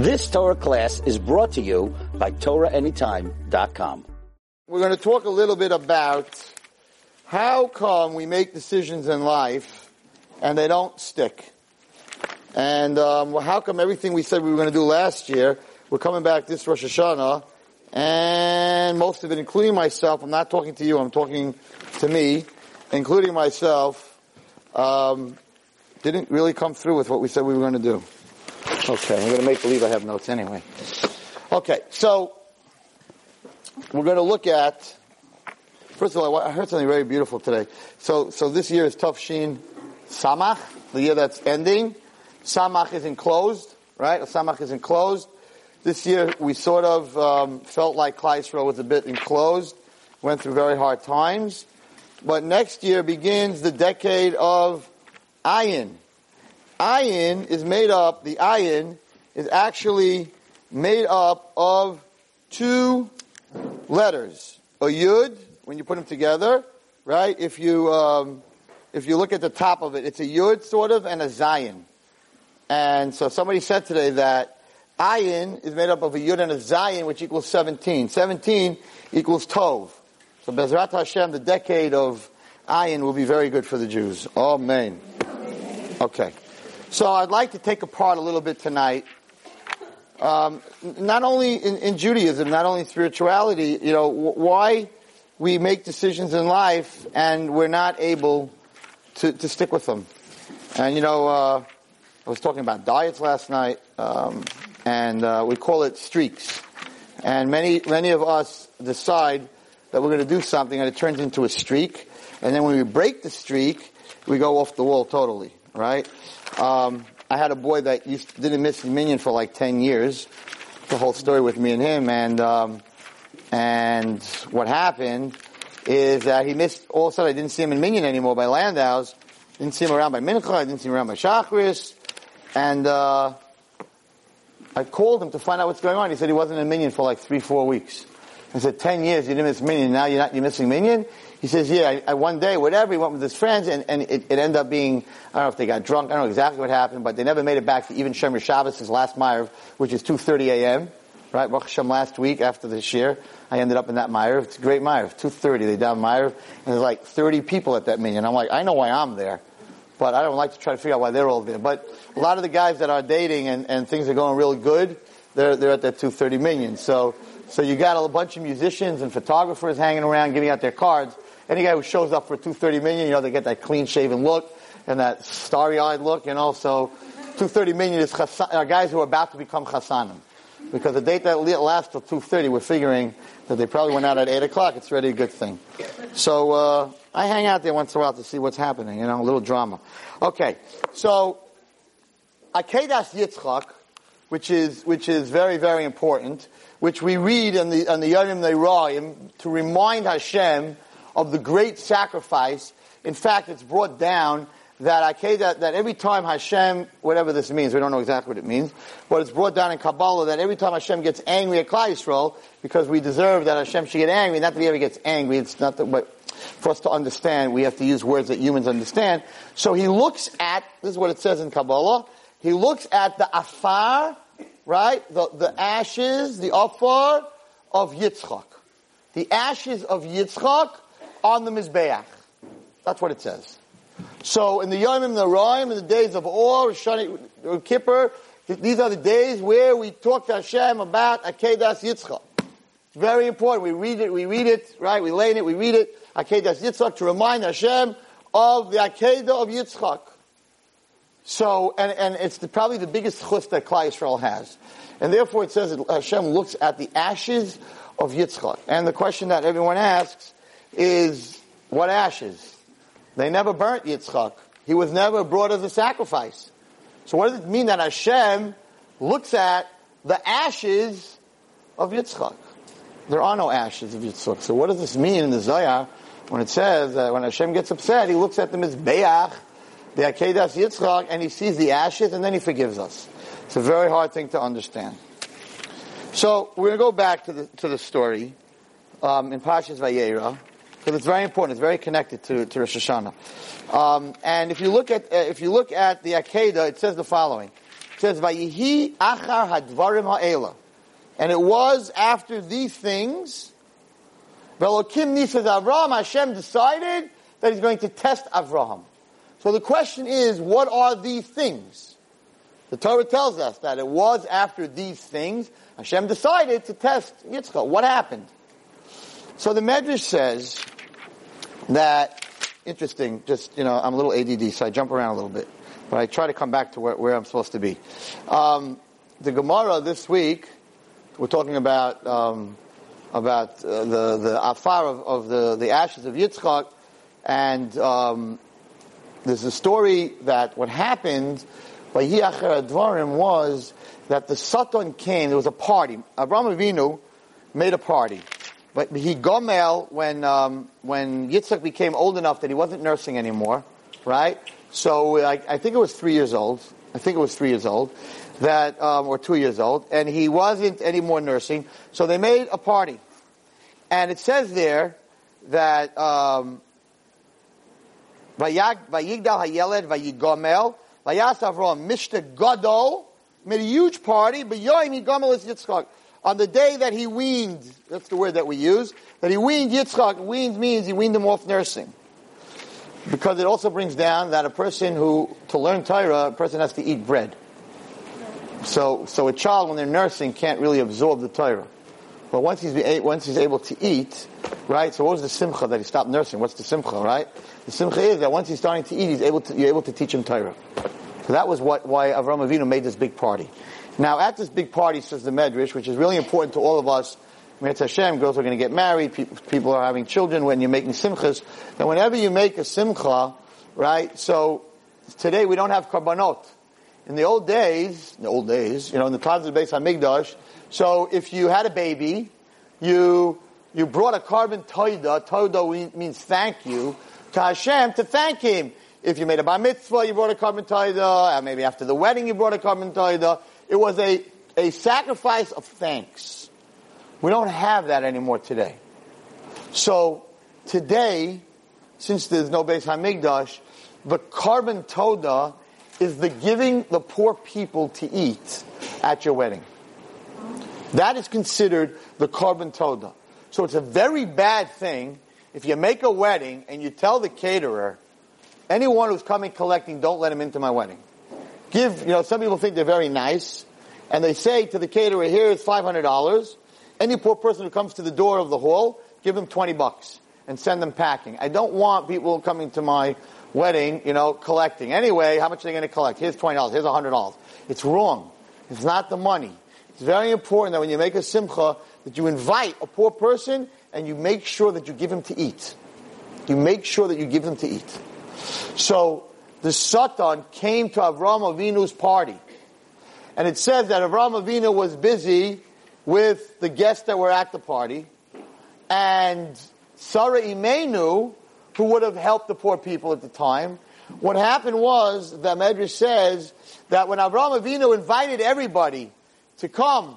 This Torah class is brought to you by TorahAnytime.com. We're going to talk a little bit about how come we make decisions in life and they don't stick. And um, how come everything we said we were going to do last year, we're coming back this Rosh Hashanah, and most of it, including myself, I'm not talking to you, I'm talking to me, including myself, um, didn't really come through with what we said we were going to do. Okay, I'm going to make believe I have notes anyway. Okay, so we're going to look at. First of all, I heard something very beautiful today. So, so this year is Tafshin Samach, the year that's ending. Samach is enclosed, right? Samach is enclosed. This year we sort of um, felt like Klal Yisrael was a bit enclosed, went through very hard times. But next year begins the decade of Ayin. Ayin is made up, the Ayin is actually made up of two letters. A Yud, when you put them together, right? If you, um, if you look at the top of it, it's a Yud sort of and a Zayin. And so somebody said today that Ayin is made up of a Yud and a Zayin, which equals 17. 17 equals Tov. So Bezrat Hashem, the decade of Ayin will be very good for the Jews. Amen. Okay. So I'd like to take apart a little bit tonight. Um, not only in, in, Judaism, not only spirituality, you know, why we make decisions in life and we're not able to, to stick with them. And you know, uh, I was talking about diets last night, um, and uh, we call it streaks. And many many of us decide that we're going to do something, and it turns into a streak. And then when we break the streak, we go off the wall totally, right? Um, I had a boy that used didn't miss minyan for like ten years. The whole story with me and him, and um, and what happened is that he missed. All of a sudden, I didn't see him in minyan anymore by Landau's. Didn't see him around by Mincha. I didn't see him around by Shachris, and uh, I called him to find out what's going on. He said he wasn't in minyan for like three, four weeks. I said, 10 years you didn't miss minyan, now you're not, you're missing minyan? He says, yeah, I, I, one day, whatever, he went with his friends, and, and it, it, ended up being, I don't know if they got drunk, I don't know exactly what happened, but they never made it back to even Shomer Shabbos, last Maariv, which is 2.30 a.m., right? Baruch Hashem last week, after this year, I ended up in that Maariv. It's a great Maariv. 2.30, they down Maariv, and there's like 30 people at that minyan. I'm like, I know why I'm there, but I don't like to try to figure out why they're all there. But a lot of the guys that are dating and, and things are going really good, they're, they're at that 2.30 minyan. So, so you got a bunch of musicians and photographers hanging around giving out their cards, any guy who shows up for 230 minyan, you know, they get that clean shaven look and that starry eyed look, and also 230 minyan is are guys who are about to become chassanim. Because the date that lasts till 2.30, we're figuring that they probably went out at 8 o'clock. It's already a good thing. So, uh, I hang out there once in a while to see what's happening, you know, a little drama. Okay. So, Akedas Yitzchak, which is, which is very, very important, which we read in the, in the Yom Neiraim to remind Hashem of the great sacrifice. In fact, it's brought down that Akedah, that every time Hashem, whatever this means, we don't know exactly what it means, but it's brought down in Kabbalah that every time Hashem gets angry at Klal Yisrael, because we deserve that Hashem should get angry, not that he ever gets angry, it's not that, but for us to understand, we have to use words that humans understand. So he looks at, this is what it says in Kabbalah, he looks at the afar, right, the, the ashes, the afar of Yitzchak. The ashes of Yitzchak on the Mizbeach. That's what it says. So in the Yomim, the Raim, in the days of Or, Shani, Kippur, these are the days where we talk to Hashem about Akedas Yitzchak. It's very important. We read it, we read it, right? We lay in it, we read it, Akedas Yitzchak, to remind Hashem of the Akedah of Yitzchak. So, and, and it's the, probably the biggest chus that Klal Yisrael has. And therefore it says that Hashem looks at the ashes of Yitzchak. And the question that everyone asks is what ashes? They never burnt Yitzchak. He was never brought as a sacrifice. So what does it mean that Hashem looks at the ashes of Yitzchak? There are no ashes of Yitzchak. So what does this mean in the Zohar when it says that when Hashem gets upset, he looks at them as Be'ach, the Akedas Yitzchak, and he sees the ashes and then he forgives us. It's a very hard thing to understand. So we're going to go back to the, to the story um, in Pashas Vayera because it's very important. It's very connected to, to Rosh Hashanah. Um, and if you look at uh, if you look at the Akedah, it says the following: It says, Vayihi achar hadvarim ha'ela. And it was after these things, Velokim nisas Avraham, Hashem decided that he's going to test Avraham. So the question is, what are these things? The Torah tells us that it was after these things, Hashem decided to test Yitzchak. What happened? So the Medrash says that, interesting, just, you know, I'm a little ADD, so I jump around a little bit. But I try to come back to where, where I'm supposed to be. Um, the Gemara this week, we're talking about, um, about uh, the, the afar of, of, the, the ashes of Yitzchak, and um, there's a story that what happened by Yiachar Advarim was that the Satan came, there was a party. Abraham Avinu made a party. But he gomel when, um, when Yitzchak became old enough that he wasn't nursing anymore, right? So I, I think it was three years old. I think it was three years old that, um, or two years old, and he wasn't anymore nursing. So they made a party, and it says there that um, Vayigdal Hayeled Vayigomel Vayas Avram Mishta Gadol made a huge party, but Yoim Yigomel is Yitzchak. On the day that he weaned, that's the word that we use, that he weaned Yitzchak, weaned means he weaned him off nursing. Because it also brings down that a person who, to learn Torah, a person has to eat bread. So, so a child, when they're nursing, can't really absorb the Torah. But once he's, once he's able to eat, right? So what was the simcha that he stopped nursing? What's the simcha, right? The simcha is that once he's starting to eat, he's able to, you're able to teach him Torah. So that was what, why Avram Avinu made this big party. Now, at this big party, says the Medrash, which is really important to all of us, Meretz Hashem, girls are going to get married, people are having children, when you're making simchas, that whenever you make a simcha, right, so today we don't have karbanot. In the old days, the old days, you know, in the times of the Beis HaMikdash, so if you had a baby, you, you brought a korban toida, toida means thank you, to Hashem to thank Him. If you made a bar mitzvah, you brought a korban toida, maybe after the wedding you brought a korban toida. It was a, a sacrifice of thanks. We don't have that anymore today. So today, since there's no Beis Hamikdash, the korban toda is the giving the poor people to eat at your wedding. That is considered the korban toda. So it's a very bad thing if you make a wedding and you tell the caterer, anyone who's coming collecting, don't let him into my wedding. Give, you know, some people think they're very nice, and they say to the caterer, here is $500. Any poor person who comes to the door of the hall, give them 20 bucks and send them packing. I don't want people coming to my wedding, you know, collecting. Anyway, how much are they going to collect? Here's $20, here's $100. It's wrong. It's not the money. It's very important that when you make a simcha, that you invite a poor person and you make sure that you give him to eat. You make sure that you give him to eat. So, the Satan came to Avram Avinu's party. And it says that Avram Avinu was busy with the guests that were at the party. And Sarah Imenu, who would have helped the poor people at the time, what happened was, the Medrash says, that when Avram Avinu invited everybody to come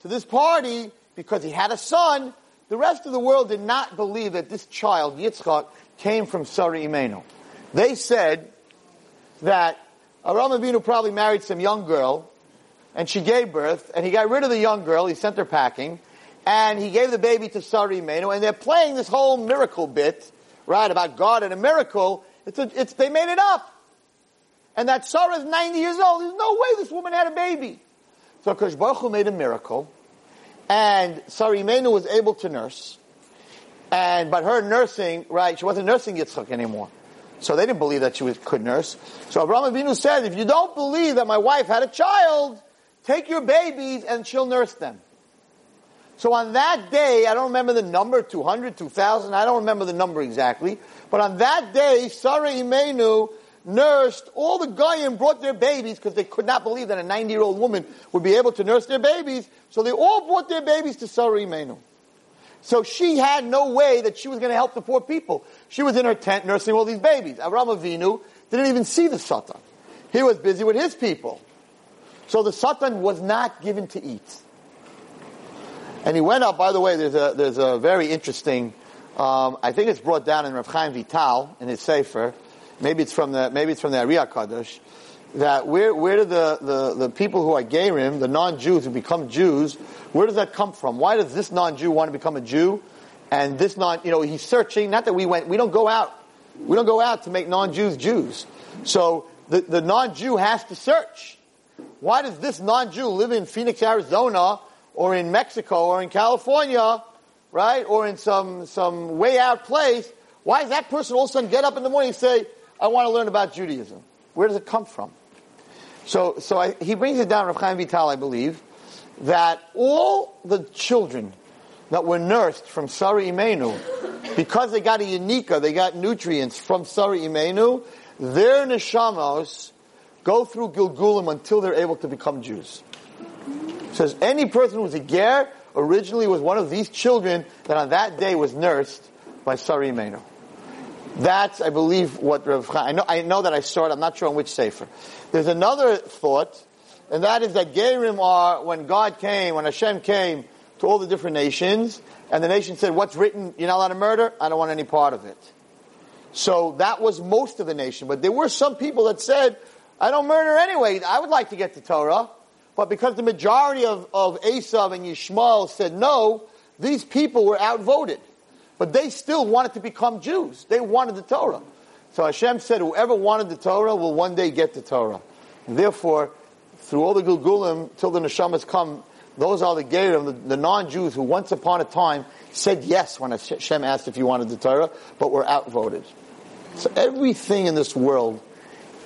to this party because he had a son, the rest of the world did not believe that this child, Yitzchak, came from Sarah Imenu. They said that Avram Avinu probably married some young girl, and she gave birth, and he got rid of the young girl, he sent her packing, and he gave the baby to Sarah Imenu, and they're playing this whole miracle bit, right, about God and a miracle. It's, a, it's they made it up. And that Sarah's 90 years old. There's no way this woman had a baby. So Kosh made a miracle, and Sarah Imenu was able to nurse, and but her nursing, right, she wasn't nursing Yitzchak anymore. So they didn't believe that she was, could nurse. So Abraham Avinu said, if you don't believe that my wife had a child, take your babies and she'll nurse them. So on that day, I don't remember the number, 200, 2000, I don't remember the number exactly, but on that day, Sarah Imenu nursed, all the Goyim brought their babies because they could not believe that a 90 year old woman would be able to nurse their babies. So they all brought their babies to Sarah Imenu. So she had no way that she was going to help the poor people. She was in her tent nursing all these babies. Avram Avinu didn't even see the Satan. He was busy with his people. So the Satan was not given to eat. And he went up, by the way, there's a, there's a very interesting, um, I think it's brought down in Rav Chaim Vital in his Sefer. Maybe it's from the, maybe it's from the Ari HaKadosh. That where, where do the, the, the people who are Gerim, the non-Jews who become Jews, where does that come from? Why does this non-Jew want to become a Jew? And this non, you know, he's searching, not that we went, we don't go out, we don't go out to make non-Jews Jews. So the, the non-Jew has to search. Why does this non-Jew live in Phoenix, Arizona, or in Mexico, or in California, right, or in some, some way out place? Why does that person all of a sudden get up in the morning and say, I want to learn about Judaism? Where does it come from? So, so I, he brings it down, Rav Chaim Vital, I believe, that all the children that were nursed from Sari Imenu, because they got a unika, they got nutrients from Sari Imenu, their neshamos go through Gilgulim until they're able to become Jews. Says any person who's a ger originally was one of these children that on that day was nursed by Sari Imenu. That's, I believe, what Rav Chaim, I know, I know that I saw it, I'm not sure on which sefer. There's another thought, and that is that Gerim are, when God came, when Hashem came to all the different nations, and the nation said, what's written, you're not allowed to murder, I don't want any part of it. So that was most of the nation, but there were some people that said, I don't murder anyway, I would like to get the Torah, but because the majority of, of Esav and Yishmael said no, these people were outvoted. But they still wanted to become Jews. They wanted the Torah. So Hashem said, whoever wanted the Torah will one day get the Torah. And therefore, through all the Gilgulim, till the Neshamas come, those are the Gerim, the, the non-Jews who once upon a time said yes when Hashem asked if you wanted the Torah, but were outvoted. So everything in this world,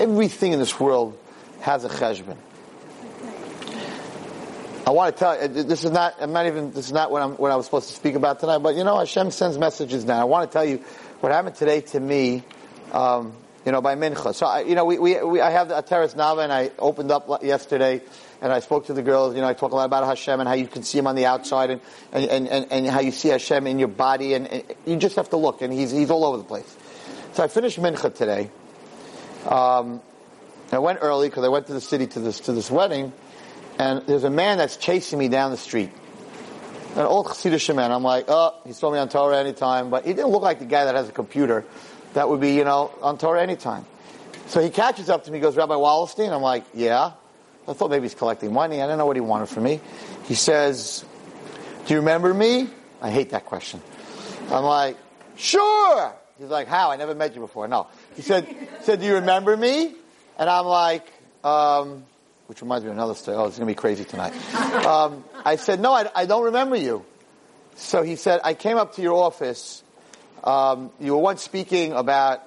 everything in this world has a cheshbon. I want to tell uh, you, this is not, I'm not even, this is not what, I'm, what I was supposed to speak about tonight, but you know, Hashem sends messages now. I want to tell you what happened today to me, um, you know, by Mincha. So, I, you know, we, we, we, I have a Ateres Naava and I opened up yesterday and I spoke to the girls, you know, I talk a lot about Hashem and how you can see Him on the outside and, and, and, and, how you see Hashem in your body and, and, you just have to look and He's, He's all over the place. So I finished Mincha today. Um, I went early because I went to the city to this, to this wedding and there's a man that's chasing me down the street. An old Chassidish man. I'm like, oh, he saw me on Torah anytime, but he didn't look like the guy that has a computer that would be, you know, on Torah anytime. So he catches up to me, goes, Rabbi Wallerstein? I'm like, yeah. I thought maybe he's collecting money. I don't know what he wanted from me. He says, do you remember me? I hate that question. I'm like, sure. He's like, how? I never met you before. No. He said, said, do you remember me? And I'm like, um, which reminds me of another story. Oh, it's going to be crazy tonight. Um, I said, no, I, I, don't remember you. So he said, I came up to your office. Um, you were once speaking about,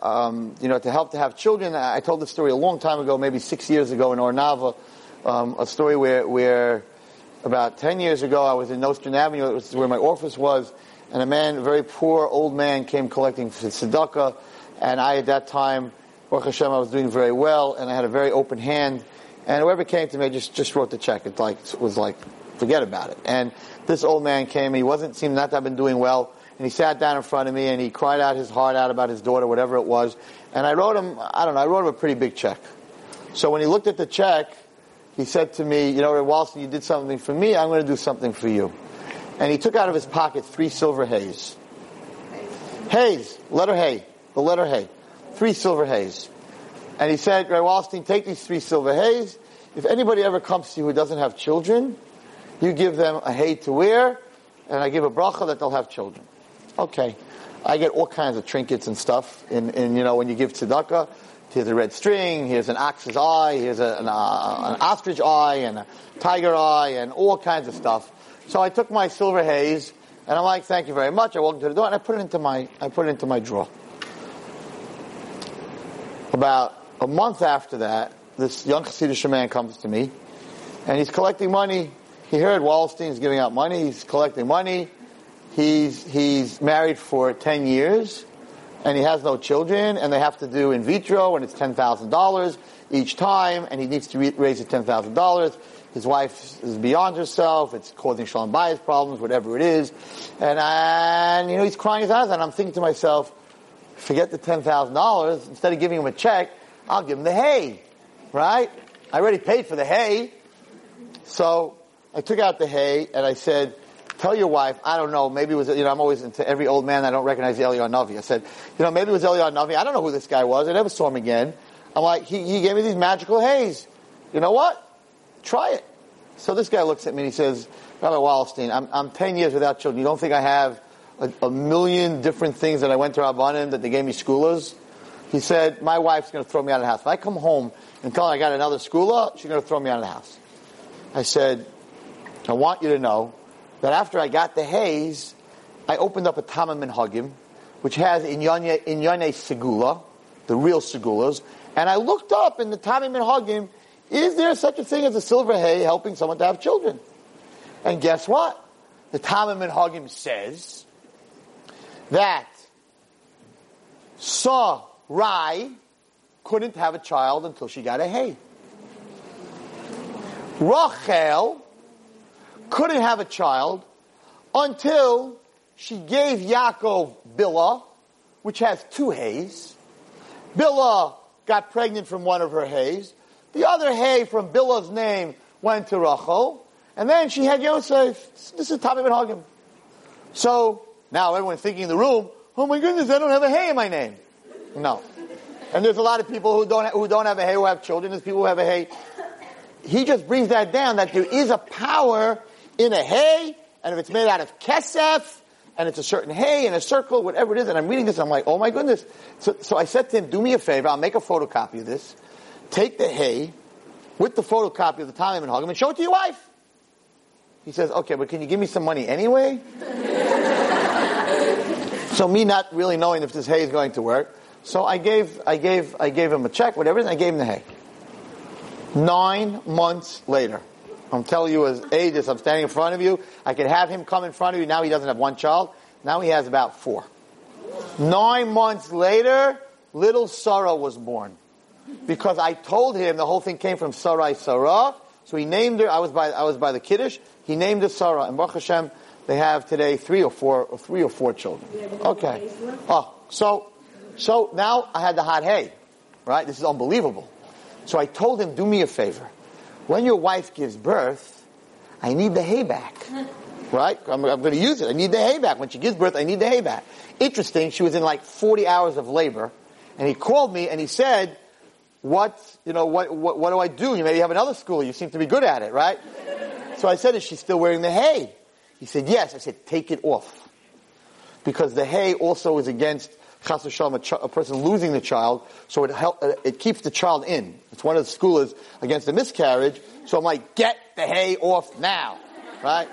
um, you know, to help to have children. I told this story a long time ago, maybe six years ago in Ohr Naava, um, a story where, where about 10 years ago I was in Nostrand Avenue, where my office was, and a man, a very poor old man, came collecting tzedakah, and I at that time, Baruch Hashem, I was doing very well, and I had a very open hand, and whoever came to me just, just wrote the check. It like, was like, forget about it. And this old man came, he wasn't, seemed not to have been doing well, and he sat down in front of me and he cried out his heart out about his daughter, whatever it was. And I wrote him, I don't know, I wrote him a pretty big check. So when he looked at the check, he said to me, you know, Wallerstein, you did something for me, I'm going to do something for you. And he took out of his pocket three silver hays. Hays, letter hay, the letter hay. Three silver hays. And he said, Ray Wallerstein, take these three silver hays. If anybody ever comes to you who doesn't have children, you give them a hay to wear, and I give a bracha that they'll have children. Okay. I get all kinds of trinkets and stuff. And, in you know, when you give tzedakah, here's a red string, here's an ox's eye, here's a, an, uh, an, ostrich eye, and a tiger eye, and all kinds of stuff. So I took my silver hays, and I'm like, thank you very much. I walked into the door, and I put it into my, I put it into my drawer. About a month after that, this young Hasidic man comes to me, and he's collecting money. He heard Wallerstein's giving out money. He's collecting money. He's he's married for ten years, and he has no children, and they have to do in vitro, and it's ten thousand dollars each time, and he needs to re- raise it ten thousand dollars. His wife is beyond herself. It's causing shalom bayis problems, whatever it is, and and you know he's crying his eyes out. And I'm thinking to myself, forget the ten thousand dollars. Instead of giving him a check, I'll give him the hay, right? I already paid for the hay. So I took out the hay and I said, tell your wife, I don't know, maybe it was, you know, I'm always into every old man I don't recognize Eliyahu Navi. I said, you know, maybe it was Eliyahu Navi. I don't know who this guy was. I never saw him again. I'm like, he, he gave me these magical hays. You know what? Try it. So this guy looks at me and he says, Rabbi Wallerstein, I'm, I'm 10 years without children. You don't think I have a, a million different things that I went to Rabbanim that they gave me segulas? He said, my wife's going to throw me out of the house. If I come home and tell her I got another segula, she's going to throw me out of the house. I said, I want you to know that after I got the hays, I opened up a Taamei HaMinhagim, which has Inyane, Segula, the real Segulas, and I looked up in the Taamei HaMinhagim, is there such a thing as a silver hay helping someone to have children? And guess what? The Taamei HaMinhagim says that Sarai couldn't have a child until she got a hay. Rachel couldn't have a child until she gave Yaakov Bilhah, which has two hays. Bilhah got pregnant from one of her hays. The other hay from Bilhah's name went to Rachel. And then she had Yosef. This is Taamei HaMinhagim. So now everyone's thinking in the room, oh my goodness, I don't have a hay in my name. No. And there's a lot of people who don't, who don't have a hay who have children. There's people who have a hay. He just brings that down that there is a power in a hay, and if it's made out of kesef, and it's a certain hay in a circle, whatever it is, and I'm reading this, I'm like, oh my goodness. So, so I said to him, do me a favor, I'll make a photocopy of this, take the hay with the photocopy of the Taamei HaMinhagim and show it to your wife. He says, okay, but can you give me some money anyway? so me not really knowing if this hay is going to work, so I gave, I gave, I gave him a check, whatever, and I gave him the hay. Nine months later, I'm telling you as ages, I'm standing in front of you, I could have him come in front of you, now he doesn't have one child, now he has about four. Nine months later, little Sarah was born. Because I told him the whole thing came from Sarai Sarah, so he named her, I was by, I was by the Kiddush, he named her Sarah, and Baruch Hashem, they have today three or four, or three or four children. Okay. Oh, so, so now I had the hot hay, right? This is unbelievable. So I told him, do me a favor. When your wife gives birth, I need the hay back. Right? I'm, I'm going to use it. I need the hay back. When she gives birth, I need the hay back. Interesting, she was in like 40 hours of labor, and he called me and he said, what, you know, what, what, what do I do? You maybe have another school. You seem to be good at it, right? So I said, is she still wearing the hay? He said, yes. I said, take it off. Because the hay also is against chas v'shalom, a, ch- a person losing the child, so it help, uh, it keeps the child in. It's one of the segulas against the miscarriage. So I'm like, get the hay off now, right?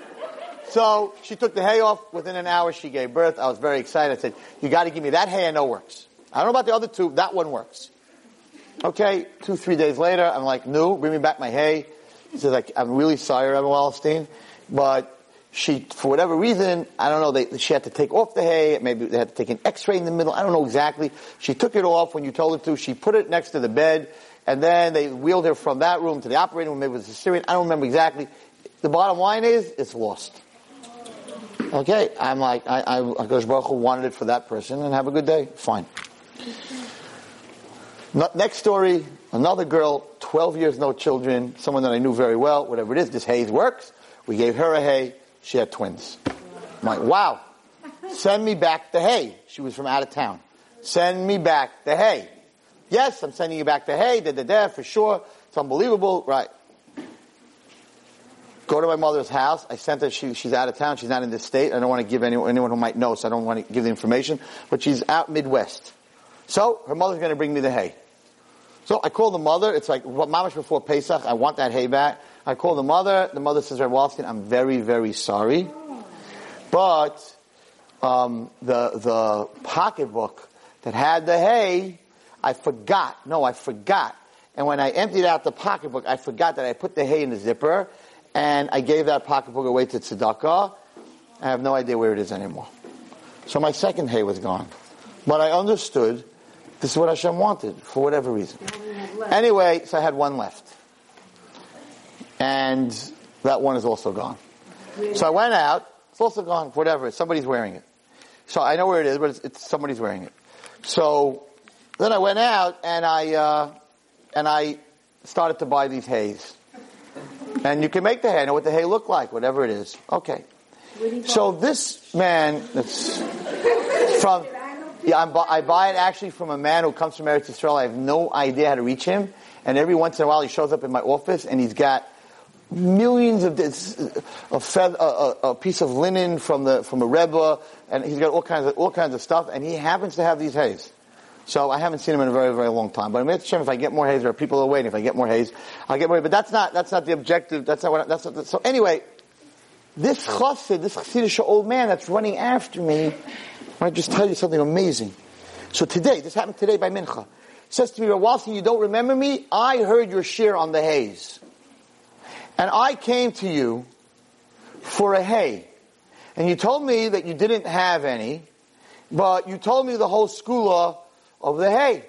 So she took the hay off. Within an hour, she gave birth. I was very excited. I said, you got to give me that hay. I know works. I don't know about the other two. That one works. Okay, two, three days later, I'm like, no, bring me back my hay. He says, like, I'm really sorry, Rabbi Wallerstein, but she, for whatever reason, I don't know, they, she had to take off the hay, maybe they had to take an x-ray in the middle, I don't know exactly. She took it off when you told her to, she put it next to the bed, and then they wheeled her from that room to the operating room, maybe it was a Caesarean, I don't remember exactly. The bottom line is, it's lost. Okay, I'm like, I, I, Akash Baruch Hu wanted it for that person, and have a good day. Fine. Next story, another girl, 12 years, no children, someone that I knew very well, whatever it is, this hay works. We gave her a hay, she had twins. I'm like, wow, send me back the hay. She was from out of town. Send me back the hay. Yes, I'm sending you back the hay, da da da, for sure. It's unbelievable, right. Go to my mother's house. I sent her, she, she's out of town, she's not in this state. I don't want to give anyone, anyone who might know, so I don't want to give the information, but she's out Midwest. So, her mother's going to bring me the hay. So I call the mother. It's like mamash before Pesach. I want that hay back. I call the mother. The mother says, Rabbi Wallerstein, I'm very, very sorry, but um, the the pocketbook that had the hay, I forgot. No, I forgot. And when I emptied out the pocketbook, I forgot that I put the hay in the zipper, and I gave that pocketbook away to tzedakah. I have no idea where it is anymore. So my second hay was gone. But I understood this is what Hashem wanted, for whatever reason. Anyway, so I had one left. And that one is also gone. So I went out, it's also gone, whatever, somebody's wearing it. So I know where it is, but it's, it's somebody's wearing it. So then I went out and I, uh, and I started to buy these hays. And you can make the hay, I know what the hay look like, whatever it is. Okay. So this man that's from Yeah, I'm, bu- I buy it actually from a man who comes from Eretz Israel. I have no idea how to reach him. And every once in a while he shows up in my office and he's got millions of this, a, uh, feather, a, uh, uh, a, piece of linen from the, from a Rebbe and he's got all kinds of, all kinds of stuff and he happens to have these hays. So I haven't seen him in a very, very long time. But I'm Hashem, if I get more hays, there are people are waiting. If I get more hays, I'll get more. But that's not, that's not the objective. That's not what, that's not the, so anyway, this chassid, this chassidish old man that's running after me, I just tell you something amazing. So today, this happened today by Mincha. Says to me, Rawalski, you don't remember me? I heard your share on the hays. And I came to you for a hay. And you told me that you didn't have any, but you told me the whole segula of the hay.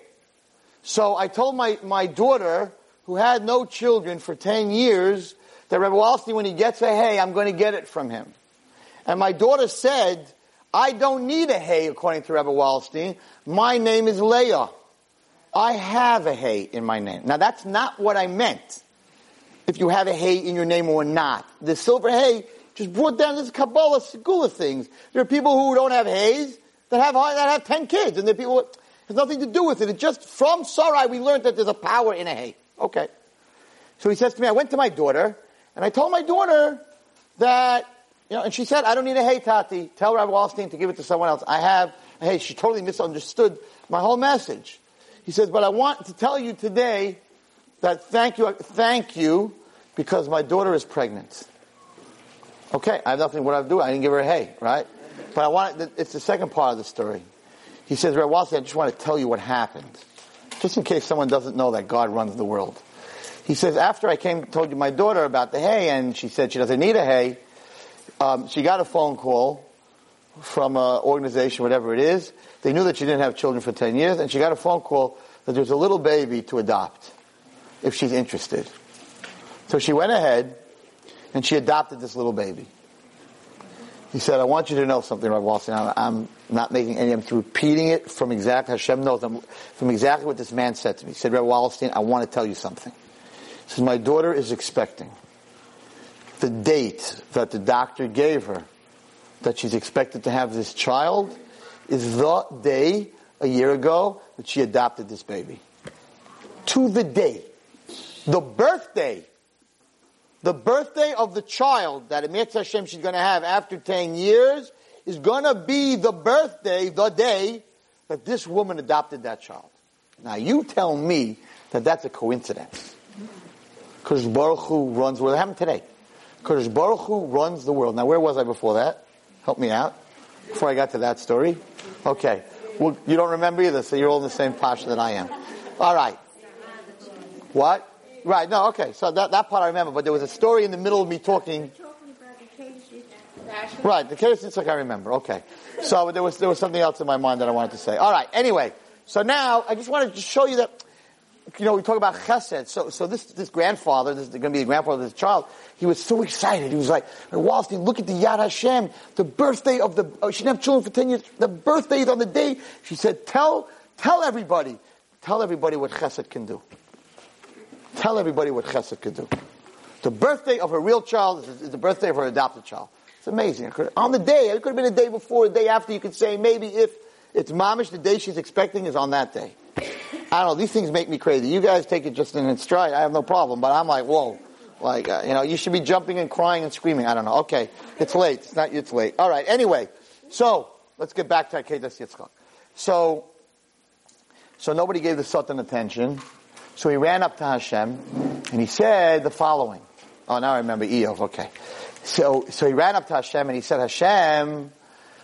So I told my, my daughter, who had no children for 10 years, that Rebbe Wallerstein, when he gets a hay, I'm going to get it from him. And my daughter said, I don't need a hay, according to Rebbe Wallerstein. My name is Leah. I have a hay in my name. Now that's not what I meant. If you have a hay in your name or not. The silver hay just brought down this Kabbalah Segula things. There are people who don't have hays that have, that have 10 kids and there are people, has nothing to do with it. It's just from Sarai we learned that there's a power in a hay. Okay. So he says to me, I went to my daughter and I told my daughter that, you know, and she said, I don't need a hay, Tati. Tell Rabbi Wallerstein to give it to someone else. I have a hay. She totally misunderstood my whole message. He says, but I want to tell you today that thank you, thank you, because my daughter is pregnant. Okay, I have nothing what I do. I didn't give her a hay, right? But I want, it's the second part of the story. He says, Rabbi Wallerstein, I just want to tell you what happened. Just in case someone doesn't know that God runs the world. He says, after I came, told you my daughter about the hay, and she said she doesn't need a hay, um, she got a phone call from an organization, whatever it is. They knew that she didn't have children for 10 years, and she got a phone call that there's a little baby to adopt, if she's interested. So she went ahead, and she adopted this little baby. He said, I want you to know something, Rabbi Wallerstein. I'm not making any, I'm repeating it from exactly, Hashem knows, from exactly what this man said to me. He said, Rabbi Wallerstein, I want to tell you something. He says, my daughter is expecting. The date that the doctor gave her that she's expected to have this child is the day a year ago that she adopted this baby. To the day. The birthday. The birthday of the child that Emir Hashem she's going to have after 10 years is going to be the birthday, the day that this woman adopted that child. Now you tell me that that's a coincidence. Because Baruch Hu runs the world. Happened today. Because Baruch Hu runs the world. Now where was I before that? Help me out. Before I got to that story. Okay. Well, you don't remember either, so you're all in the same posture that I am. All right. What? Right. No. Okay. So that that part I remember, but there was a story in the middle of me talking. Right. The case it's like I remember. Okay. So there was there was something else in my mind that I wanted to say. All right. Anyway. So now I just wanted to show you that you know, we talk about chesed. So, so this, this grandfather, this is going to be the grandfather of this child, he was so excited. He was like, Wallerstein, look at the Yad Hashem, the birthday of the, oh, she didn't have children for 10 years, the birthday is on the day. She said, tell, tell everybody, tell everybody what chesed can do. Tell everybody what chesed could do. The birthday of her real child is the birthday of her adopted child. It's amazing. On the day, it could have been a day before, a day after, you could say maybe if it's mamish, the day she's expecting is on that day. I don't know. These things make me crazy. You guys take it just in its stride. I have no problem, but I'm like, whoa. Like, uh, you know, you should be jumping and crying and screaming. I don't know. Okay. It's late. It's not, it's late. All right. Anyway. So, let's get back to Akedah Yitzchak. So, so nobody gave the Satan attention. So he ran up to Hashem and he said the following. Oh, now I remember Iyov. Okay. So, so he ran up to Hashem and he said, Hashem,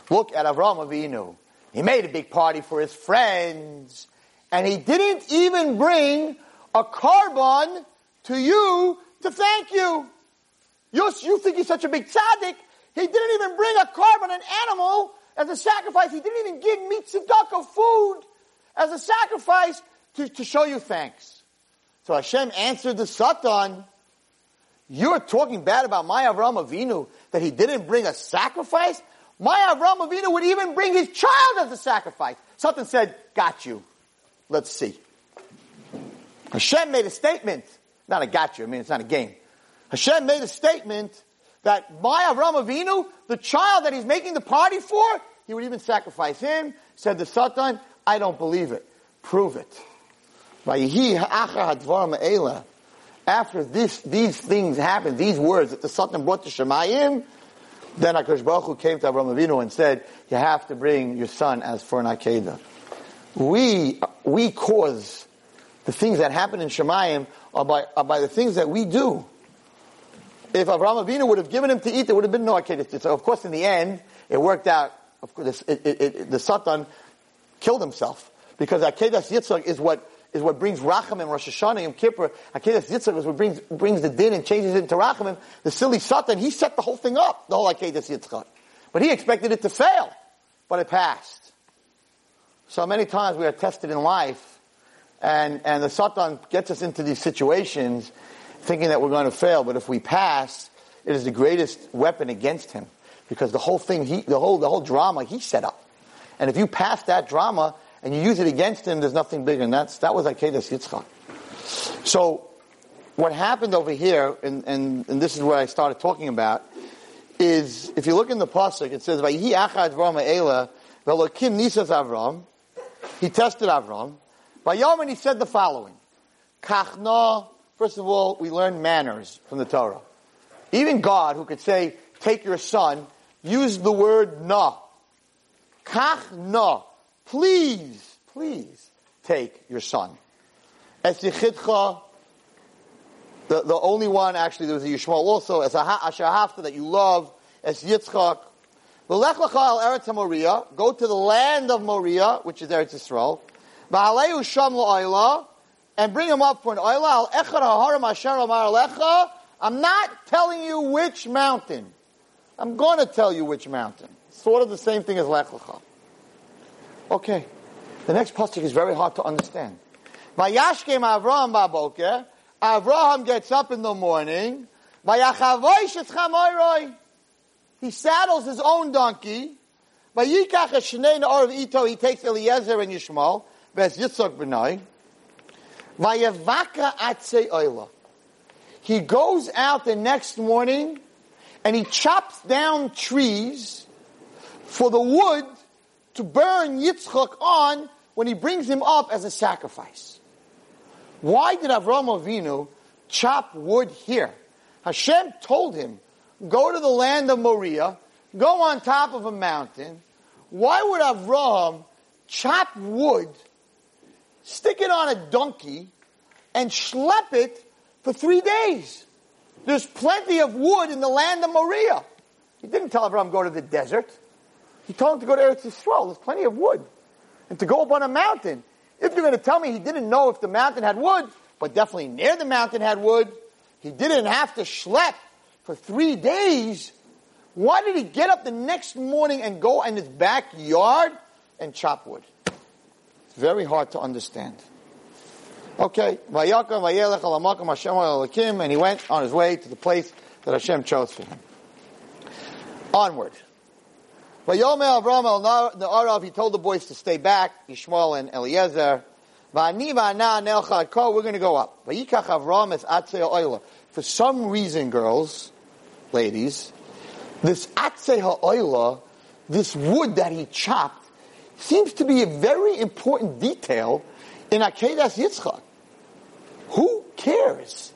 look at Avram Avinu. He made a big party for his friends and he didn't even bring a korban to you to thank you. You, you think he's such a big tzaddik. He didn't even bring a korban, an animal, as a sacrifice. He didn't even give meat tzedakah, food, as a sacrifice to, to show you thanks. So Hashem answered the Satan, you're talking bad about my Avram Avinu, that he didn't bring a sacrifice? My Avram Avinu would even bring his child as a sacrifice. Satan said, got you. Let's see. Hashem made a statement. Not a got you, I mean, it's not a game. Hashem made a statement that my Avram Avinu, the child that he's making the party for, he would even sacrifice him. said the Satan, I don't believe it. Prove it. After this, these things happened, these words that the Satan brought to Shemayim, then Akash Baruch Hu came to Avraham Avinu and said, you have to bring your son as for an Akedah. We, we cause the things that happen in Shemayim are by, are by the things that we do. If Avraham Avinu would have given him to eat, there would have been no Akedah. So of course in the end, it worked out, of course, it, it, it, the Satan killed himself. Because Akedah Yitzchak is what is what brings Rachamim, Rosh Hashanah, Yom Kippur. Akedah Yitzchak is what brings, brings the din and changes it into Rachamim. The silly Satan, he set the whole thing up, the whole Akedah Yitzchak. But he expected it to fail. But it passed. So many times we are tested in life, and, and the Satan gets us into these situations thinking that we're going to fail, but if we pass, it is the greatest weapon against him. Because the whole thing, he, the whole, the whole drama he set up. And if you pass that drama, and you use it against him, there's nothing bigger. And that's, that was Akedas Yitzchak. So, what happened over here, and, and, and this is what I started talking about, is if you look in the pasuk, it says, "Vayihi achad Avram Eila velokim nisas Avram." He tested Avram. Vayom and he said the following: Kachna. First of all, we learn manners from the Torah. Even God, who could say, "Take your son," used the word "na." Kachna please, please take your son. As the, the only one, actually, there was a Yishmael also, as a Ashahafta that you love, as Yitzchak. V'lech lecha al Eretz Moria, go to the land of Moria, which is Eretz Yisrael. V'aleu sham lo'ayla, and bring him up for an oila. Al echad ha'harim asher amar lecha. I'm not telling you which mountain. I'm going to tell you which mountain. Sort of the same thing as Lech Lecha. Okay. The next pasuk is very hard to understand. Vayashkem Avram baboker. Avraham gets up in the morning. He saddles his own donkey. He takes Eliezer and Yishmael. He goes out the next morning and he chops down trees for the wood to burn Yitzchak on when he brings him up as a sacrifice. Why did Avram Avinu chop wood here? Hashem told him, go to the land of Moriah, go on top of a mountain. Why would Avram chop wood, stick it on a donkey, and schlep it for three days? There's plenty of wood in the land of Moriah. He didn't tell Avram go to the desert. He told him to go to Eretz Yisrael. There's plenty of wood. And to go up on a mountain. If you're going to tell me he didn't know if the mountain had wood, but definitely near the mountain had wood, he didn't have to schlep for three days. Why did he get up the next morning and go in his backyard and chop wood? It's very hard to understand. Okay, and he went on his way to the place that Hashem chose for him. Onward. Vayomel Avram el Na'arav, he told the boys to stay back, Yishmael and Eliezer. Va'ani va'ana nelchad ko, we're going to go up. Vayikach Avram es atzei ha'oila. For some reason, girls, ladies, this atzei ha'oila, this wood that he chopped, seems to be a very important detail in Akedas Yitzchak. Who cares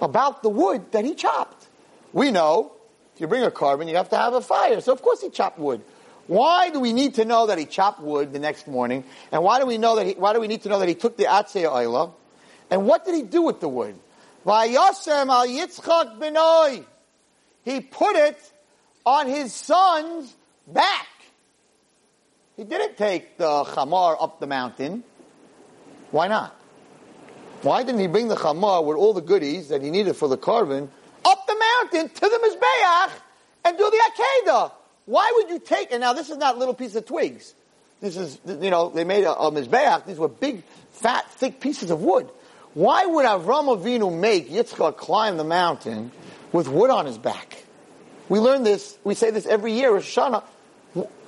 about the wood that he chopped? We know if you bring a korban, you have to have a fire. So of course he chopped wood. Why do we need to know that he chopped wood the next morning? And why do we know that he, why do we need to know that he took the atzei oila? And what did he do with the wood? Vayosem al Yitzchak benoi. He put it on his son's back. He didn't take the chamar up the mountain. Why not? Why didn't he bring the chamar with all the goodies that he needed for the korban up the mountain to the Mizbeach and do the Akedah. Why would you take, and now this is not little piece of twigs. This is, you know, they made a, a Mizbeach. These were big, fat, thick pieces of wood. Why would Avram Avinu make Yitzchak climb the mountain with wood on his back? We learn this, we say this every year, Rosh Hashanah.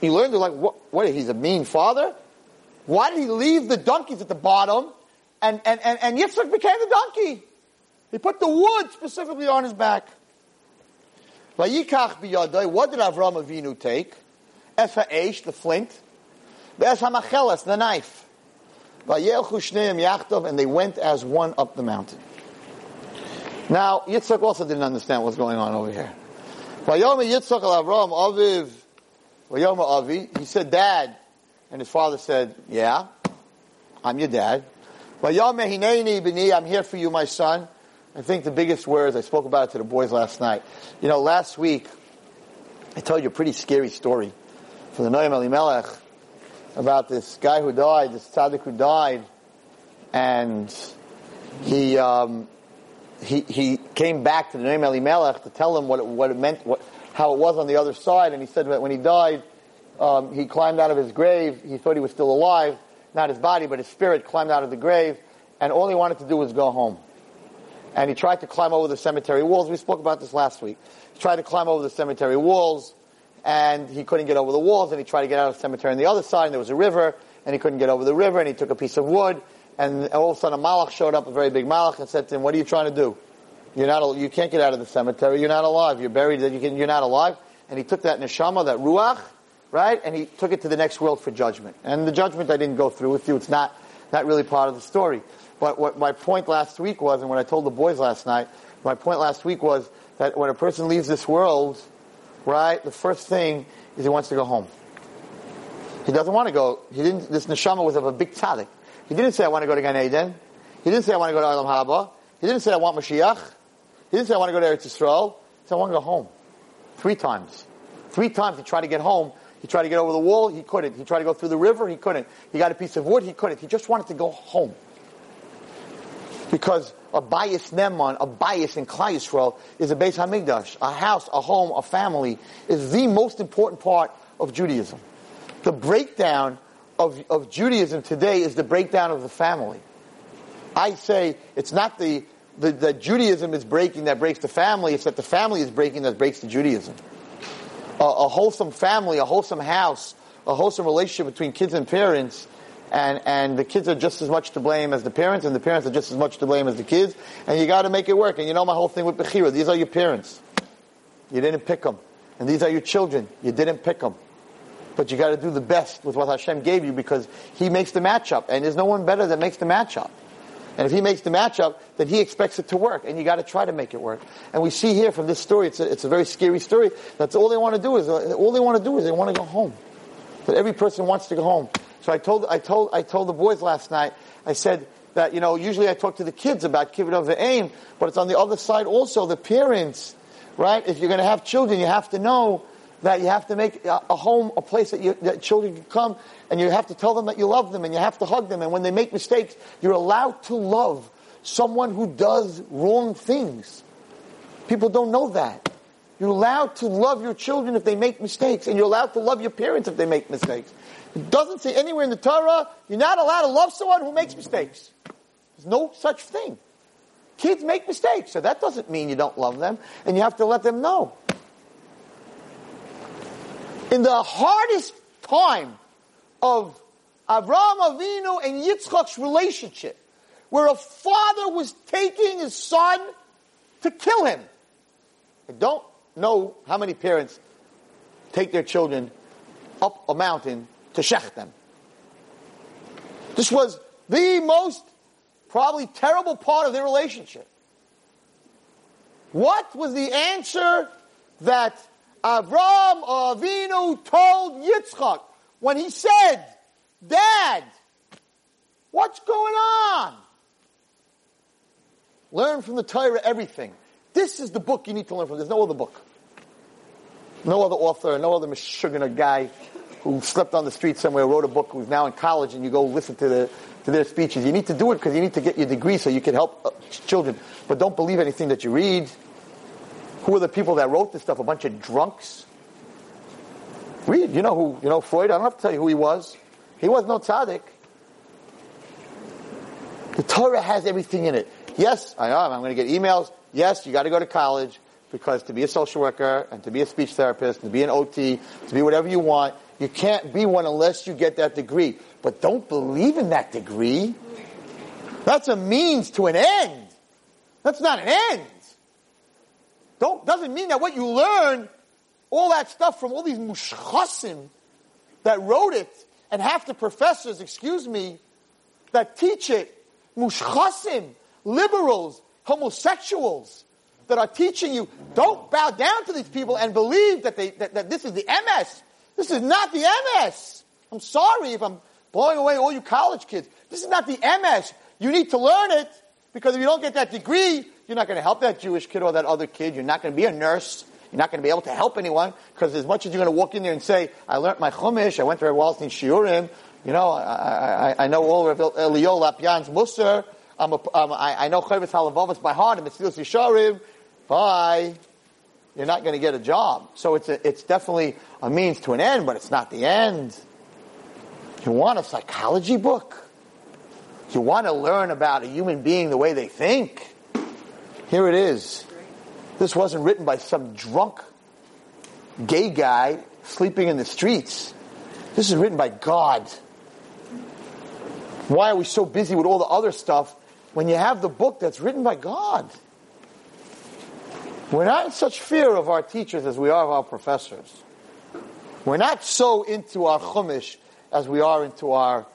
He learned it like, what, what, he's a mean father? Why did he leave the donkeys at the bottom and, and, and, and Yitzchak became the donkey? He put the wood specifically on his back. What did Avram Avinu take? Efa Eish, the flint. Be'ez hamachelas, the knife. And they went as one up the mountain. Now, Yitzchak also didn't understand what's going on over here. He said, Dad. And his father said, Yeah, I'm your dad. I'm here for you, my son. I think the biggest words, I spoke about it to the boys last night. You know, last week, I told you a pretty scary story from the Noam Elimelech about this guy who died, this tzaddik who died, and he, um, he, he came back to the Noam Elimelech to tell him what it, what it meant, what, how it was on the other side, and he said that when he died, um, he climbed out of his grave. He thought he was still alive, not his body, but his spirit climbed out of the grave, and all he wanted to do was go home. And he tried to climb over the cemetery walls. We spoke about this last week. He tried to climb over the cemetery walls, and he couldn't get over the walls, and he tried to get out of the cemetery on the other side, and there was a river, and he couldn't get over the river, and he took a piece of wood, and all of a sudden a malach showed up, a very big malach, and said to him, what are you trying to do? You're not, you can't get out of the cemetery, you're not alive, you're buried, you can, you're not alive. And he took that neshama, that ruach, right, and he took it to the next world for judgment. And the judgment I didn't go through with you, it's not, not really part of the story. But what my point last week was, and what I told the boys last night, my point last week was that when a person leaves this world, right, the first thing is he wants to go home. He doesn't want to go. He didn't. This neshama was of a big tzaddik. He didn't say I want to go to Gan Eden. He didn't say I want to go to Olam Haba. He didn't say I want Mashiach. He didn't say I want to go to Eretz Yisrael. He said I want to go home. Three times. Three times he tried to get home. He tried to get over the wall. He couldn't. He tried to go through the river. He couldn't. He got a piece of wood. He couldn't. He just wanted to go home. Because a bayis Ne'eman, a bias in Klal Yisrael, is a Beis Hamikdash. A house, a home, a family is the most important part of Judaism. The breakdown of, of Judaism today is the breakdown of the family. I say it's not the, the, the Judaism is breaking that breaks the family, it's that the family is breaking that breaks the Judaism. A, a wholesome family, a wholesome house, a wholesome relationship between kids and parents and and the kids are just as much to blame as the parents, and the parents are just as much to blame as the kids, and you got to make it work. And you know my whole thing with Bechira, these are your parents. You didn't pick them. And these are your children. You didn't pick them. But you got to do the best with what Hashem gave you because He makes the matchup, and there's no one better that makes the matchup. And if He makes the matchup, then He expects it to work, and you got to try to make it work. And we see here from this story, it's a, it's a very scary story. That's all they want to do is all they want to do is they want to go home. That every person wants to go home. So I told, I told, I told the boys last night, I said that, you know, usually I talk to the kids about kibbud av va'em, but it's on the other side also, the parents, right? If you're going to have children, you have to know that you have to make a, a home a place that, you, that children can come, and you have to tell them that you love them, and you have to hug them, and when they make mistakes, you're allowed to love someone who does wrong things. People don't know that. You're allowed to love your children if they make mistakes, and you're allowed to love your parents if they make mistakes. It doesn't say anywhere in the Torah you're not allowed to love someone who makes mistakes. There's no such thing. Kids make mistakes, so that doesn't mean you don't love them, and you have to let them know. In the hardest time of Avraham Avinu and Yitzchak's relationship, where a father was taking his son to kill him. I don't know how many parents take their children up a mountain to shech them. This was the most probably terrible part of their relationship. What was the answer that Avram Avinu told Yitzchak when he said, Dad, what's going on? Learn from the Torah everything. This is the book you need to learn from. There's no other book. No other author, no other Meshuggah guy who slept on the street somewhere, wrote a book, who's now in college, and you go listen to the to their speeches. You need to do it because you need to get your degree so you can help uh, children. But don't believe anything that you read. Who are the people that wrote this stuff? A bunch of drunks. Read. You know who? You know Freud. I don't have to tell you who he was. He was no tzaddik. The Torah has everything in it. Yes, I am. I'm going to get emails. Yes, you got to go to college because to be a social worker and to be a speech therapist and to be an OT, to be whatever you want, you can't be one unless you get that degree. But don't believe in that degree. That's a means to an end. That's not an end. Don't, doesn't mean that what you learn, all that stuff from all these mushchasim that wrote it, and half the professors, excuse me, that teach it, mushchasim, liberals, homosexuals, that are teaching you, don't bow down to these people and believe that, they, that, that this is the emes. This is not the emes. I'm sorry if I'm blowing away all you college kids. This is not the emes. You need to learn it because if you don't get that degree, you're not going to help that Jewish kid or that other kid. You're not going to be a nurse. You're not going to be able to help anyone because as much as you're going to walk in there and say, I learned my Chumash, I went to Wallerstein Shiurim, you know, I, I, I know all of Elya Lopian's Musar, I'm a, um, I, I know Chovos Halevavos by heart, and Mesillas Yesharim, bye. You're not going to get a job. So it's, a, it's definitely a means to an end, but it's not the end. You want a psychology book? You want to learn about a human being the way they think? Here it is. This wasn't written by some drunk gay guy sleeping in the streets. This is written by God. Why are we so busy with all the other stuff when you have the book that's written by God? We're not in such fear of our teachers as we are of our professors. We're not so into our chumash as we are into our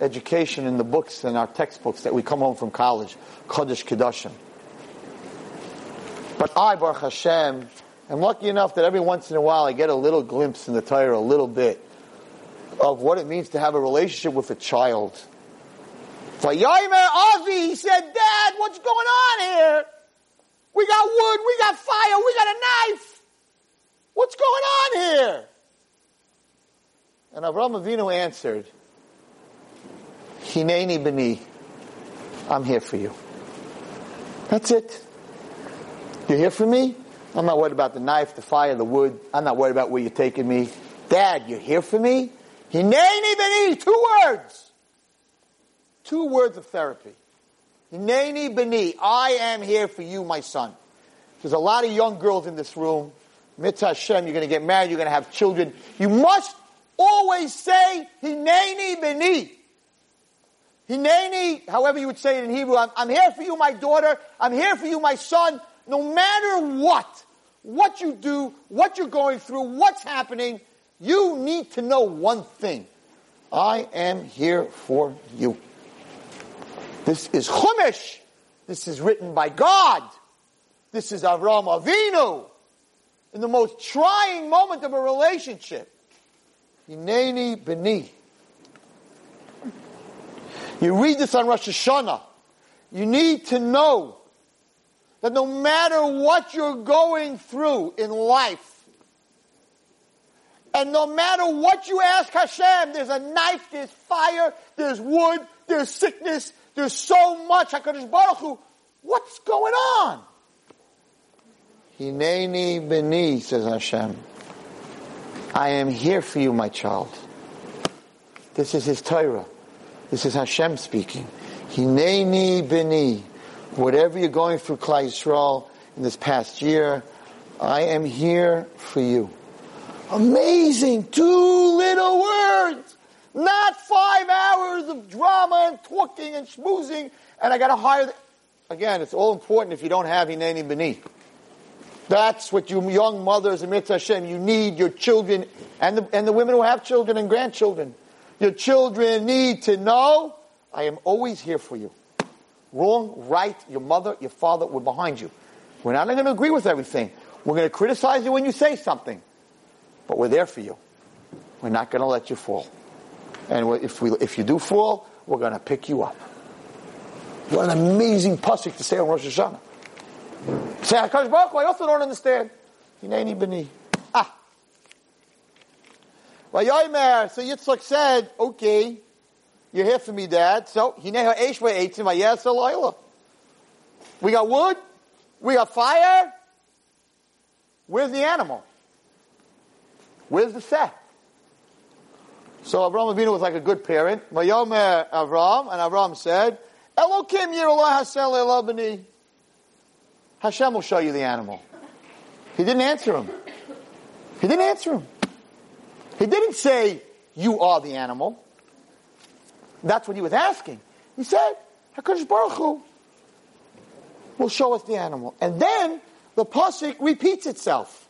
education in the books and our textbooks that we come home from college, Kodesh Kedoshim. But I, Baruch Hashem, am lucky enough that every once in a while I get a little glimpse in the Torah, a little bit, of what it means to have a relationship with a child. Vayomer Avi, he said, Dad, what's going on here? We got wood, we got fire, we got a knife. What's going on here? And Avram Avinu answered, Hineni b'ni, I'm here for you. That's it. You're here for me? I'm not worried about the knife, the fire, the wood. I'm not worried about where you're taking me. Dad, you're here for me? Hineni b'ni, two words. Two words of therapy. Hineni b'ni, I am here for you, my son. There's a lot of young girls in this room. Mitzvah Hashem, you're going to get married, you're going to have children. You must always say, Hineni b'ni. Hineni, however you would say it in Hebrew, I'm, I'm here for you, my daughter. I'm here for you, my son. No matter what, what you do, what you're going through, what's happening, you need to know one thing. I am here for you. This is Chumash. This is written by God. This is Avram Avinu. In the most trying moment of a relationship. Hineni b'ni. You read this on Rosh Hashanah. You need to know that no matter what you're going through in life, and no matter what you ask Hashem, there's a knife, there's fire, there's wood, there's sickness, there's so much. HaKadosh Baruch Hu, what's going on? Hineni b'ni, says Hashem. I am here for you, my child. This is his Torah. This is Hashem speaking. Hineni b'ni. Whatever you're going through, Klal Yisrael, in this past year, I am here for you. Amazing. Two little words. Not five hours of drama and talking and schmoozing, and I gotta hire the... Again, it's all important if you don't have Hineni B'ni. That's what you young mothers and Mitzvah Hashem, you need your children and the, and the women who have children and grandchildren. Your children need to know, I am always here for you. Wrong, right, your mother, your father, we're behind you. We're not going to agree with everything. We're going to criticize you when you say something. But we're there for you. We're not going to let you fall. And if, we, if you do fall, we're going to pick you up. What an amazing pasuk to say on Rosh Hashanah. Say, I also don't understand. Ah. So Yitzchak said, okay, you're here for me, Dad. So, We got wood. We got fire. Where's the animal? Where's the seh? So Avram Avinu was like a good parent. Vayomer Avram, and Avram said, Elokim Yerullah Hasel Elabani. Hashem will show you the animal. He didn't answer him. He didn't answer him. He didn't say, you are the animal. That's what he was asking. He said, HaKadosh Baruch Hu will show us the animal. And then the pasuk repeats itself.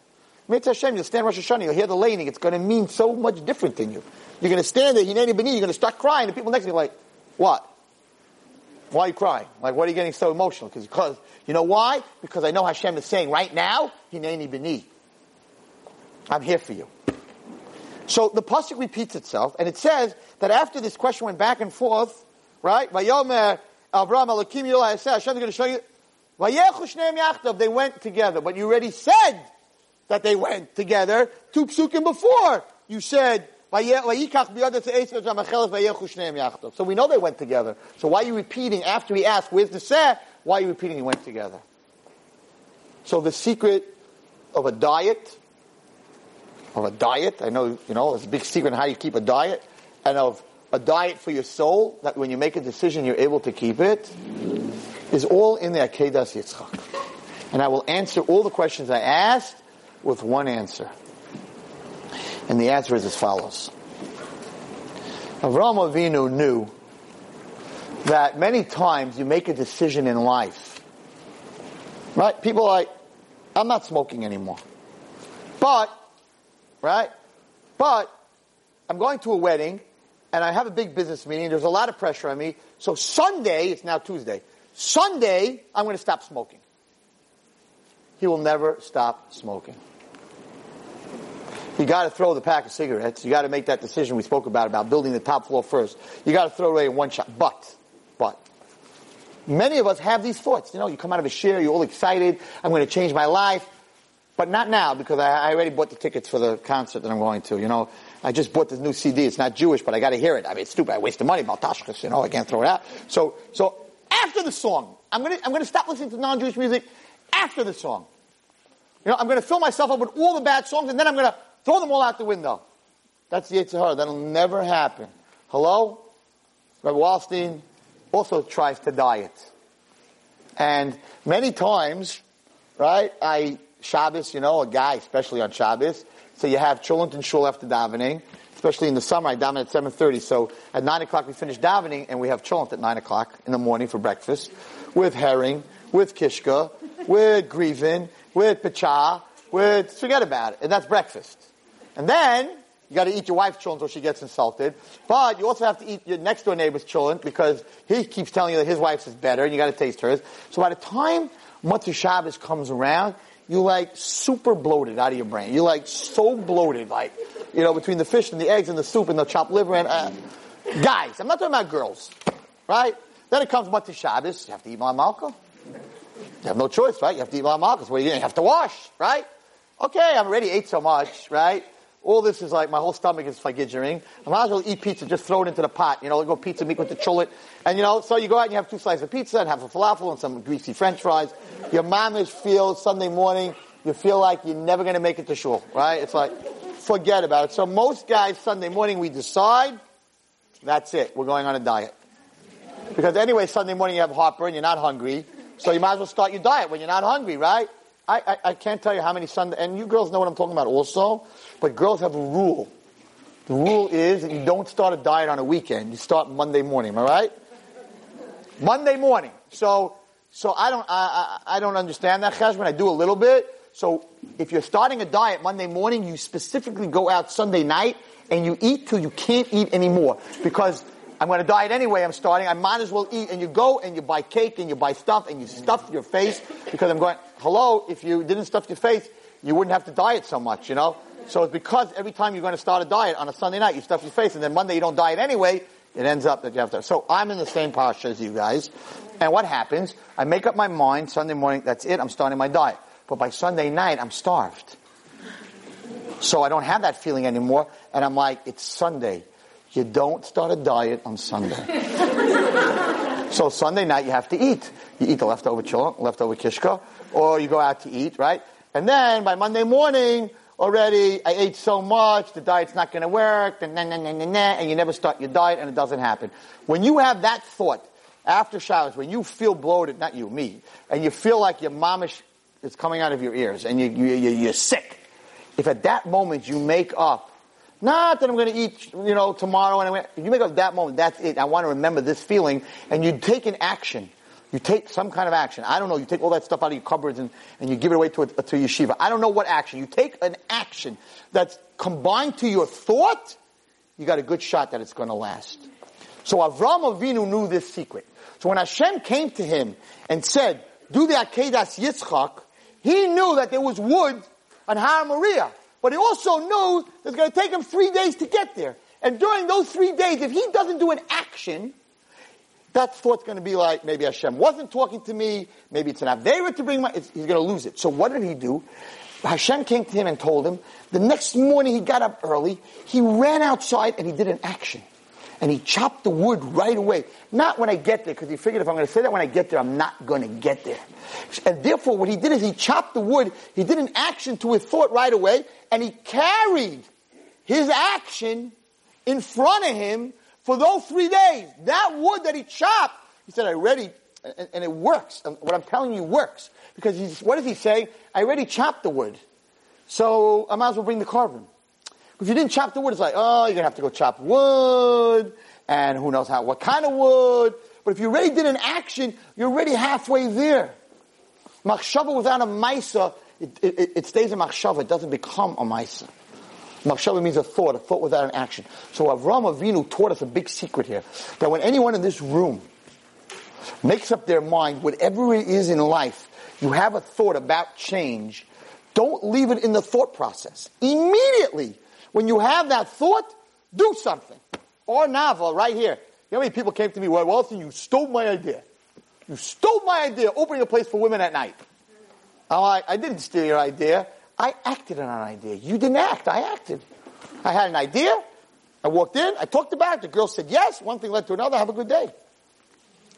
Mitzvah Hashem, you'll stand Rosh Hashanah, you'll hear the leining, it's going to mean so much different than you. You're going to stand there, you're going to start crying, and people next to you are like, what? Why are you crying? Like, what are you getting so emotional? Because, you know why? Because I know Hashem is saying right now, Hineni B'ni. I'm here for you. So the pasuk repeats itself, and it says that after this question went back and forth, right? Vayomer Avram Elokim Hashem is going to show you. They went together, but you already said that they went together two psukim before. You said so we know they went together. So why are you repeating after he asked, where's the seh? Why are you repeating he went together? So the secret of a diet, of a diet, I know, you know, it's a big secret how you keep a diet, and of a diet for your soul, that when you make a decision you're able to keep it, is all in the Akedas Yitzchak. And I will answer all the questions I asked with one answer. And the answer is as follows. Avram Avinu knew that many times you make a decision in life. Right? People like, I'm not smoking anymore. But, right? But, I'm going to a wedding, and I have a big business meeting, there's a lot of pressure on me, so Sunday, it's now Tuesday, Sunday, I'm going to stop smoking. He will never stop smoking you got to throw the pack of cigarettes. You got to make that decision we spoke about, about building the top floor first. You got to throw it away in one shot. But, but, many of us have these thoughts. You know, you come out of a shiur, you're all excited. I'm going to change my life. But not now, because I, I already bought the tickets for the concert that I'm going to. You know, I just bought this new CD. It's not Jewish, but I got to hear it. I mean, it's stupid. I wasted money about Tashkas. You know, I can't throw it out. So, so after the song, I'm going to, I'm going to stop listening to non-Jewish music after the song. You know, I'm going to fill myself up with all the bad songs, and then I'm going to Throw them all out the window. That's the Yetzer Hara. That'll never happen. Hello? Rabbi Wallerstein also tries to diet. And many times, right, I, Shabbos, you know, a guy, especially on Shabbos, so you have Cholent and Shul after davening, especially in the summer, I daven at 7.30, so at 9 o'clock we finish davening, and we have Cholent at 9 o'clock in the morning for breakfast, with herring, with kishka, with grievin, with pacha, with, forget about it, and that's breakfast. And then, you gotta eat your wife's children so she gets insulted. But you also have to eat your next door neighbor's children because he keeps telling you that his wife's is better and you gotta taste hers. So by the time Motzei Shabbos comes around, you're like super bloated out of your brain. You're like so bloated, like, you know, between the fish and the eggs and the soup and the chopped liver and, uh, guys, I'm not talking about girls, right? Then it comes Motzei Shabbos, you have to eat Malka. You have no choice, right? You have to eat Malka. Well, you have to wash, right? Okay, I'm already ate so much, right? All this is like my whole stomach is fagidgering. I might as well eat pizza, just throw it into the pot. You know, go pizza meat with the cholent. And you know, so you go out and you have two slices of pizza and have a falafel and some greasy french fries. Your mamish feels Sunday morning, you feel like you're never going to make it to shul, right? It's like, forget about it. So most guys, Sunday morning, we decide, that's it. We're going on a diet. Because anyway, Sunday morning you have heartburn, you're not hungry. So you might as well start your diet when you're not hungry, right? I, I, I can't tell you how many Sunday, and you girls know what I'm talking about also. But girls have a rule. The rule is that you don't start a diet on a weekend. You start Monday morning. I right? Monday morning. So, so I don't, I, I, I don't understand that cheshbon. I do a little bit. So if you're starting a diet Monday morning, you specifically go out Sunday night and you eat till you can't eat anymore because I'm going to diet anyway. I'm starting. I might as well eat. And you go and you buy cake and you buy stuff and you stuff your face because I'm going. Hello, if you didn't stuff your face, you wouldn't have to diet so much. You know. So it's because every time you're going to start a diet on a Sunday night, you stuff your face, and then Monday you don't diet anyway, it ends up that you have to. So I'm in the same posture as you guys. And what happens? I make up my mind Sunday morning, that's it, I'm starting my diet. But by Sunday night, I'm starved. So I don't have that feeling anymore, and I'm like, it's Sunday. You don't start a diet on Sunday. so Sunday night you have to eat. You eat the leftover cholent, leftover kishka, or you go out to eat, right? And then by Monday morning, already, I ate so much, the diet's not going to work, and, nah, nah, nah, nah, nah, and you never start your diet and it doesn't happen. When you have that thought after showers, when you feel bloated, not you, me, and you feel like your momish is coming out of your ears and you, you, you're sick, if at that moment you make up, not that I'm going to eat, you know, tomorrow, and I'm gonna, you make up that moment, that's it. I want to remember this feeling, and you take an action You take some kind of action. I don't know. You take all that stuff out of your cupboards and, and you give it away to a, to yeshiva. I don't know what action. You take an action that's combined to your thought, you got a good shot that it's going to last. So Avram Avinu knew this secret. So when Hashem came to him and said, do the Akedas Yitzchak, he knew that there was wood on Har Moriah. But he also knew it's going to take him three days to get there. And during those three days, if he doesn't do an action, that thought's going to be like, maybe Hashem wasn't talking to me, maybe it's an Avera to bring my, he's going to lose it. So what did he do? Hashem came to him and told him, the next morning he got up early, he ran outside and he did an action. And he chopped the wood right away. Not when I get there, because he figured if I'm going to say that when I get there, I'm not going to get there. And therefore what he did is he chopped the wood, he did an action to his thought right away, and he carried his action in front of him for those three days. That wood that he chopped, he said, I already, and, and it works. And what I'm telling you works. Because he's, what does he say? I already chopped the wood. So I might as well bring the korban. If you didn't chop the wood, it's like, oh, you're gonna have to go chop wood, and who knows how, what kind of wood. But if you already did an action, you're already halfway there. Machshava without a maisa, it, it, it stays a machshava, it doesn't become a maisa. Machshava means a thought, a thought without an action. So Avram Avinu taught us a big secret here. That when anyone in this room makes up their mind, whatever it is in life, you have a thought about change, don't leave it in the thought process. Immediately, when you have that thought, do something. Ohr Naava, right here. You know how many people came to me, well, Walter, you stole my idea. You stole my idea, opening a place for women at night. I'm like, I didn't steal your idea. I acted on an idea. You didn't act. I acted. I had an idea. I walked in. I talked about it. The girl said yes. One thing led to another. Have a good day.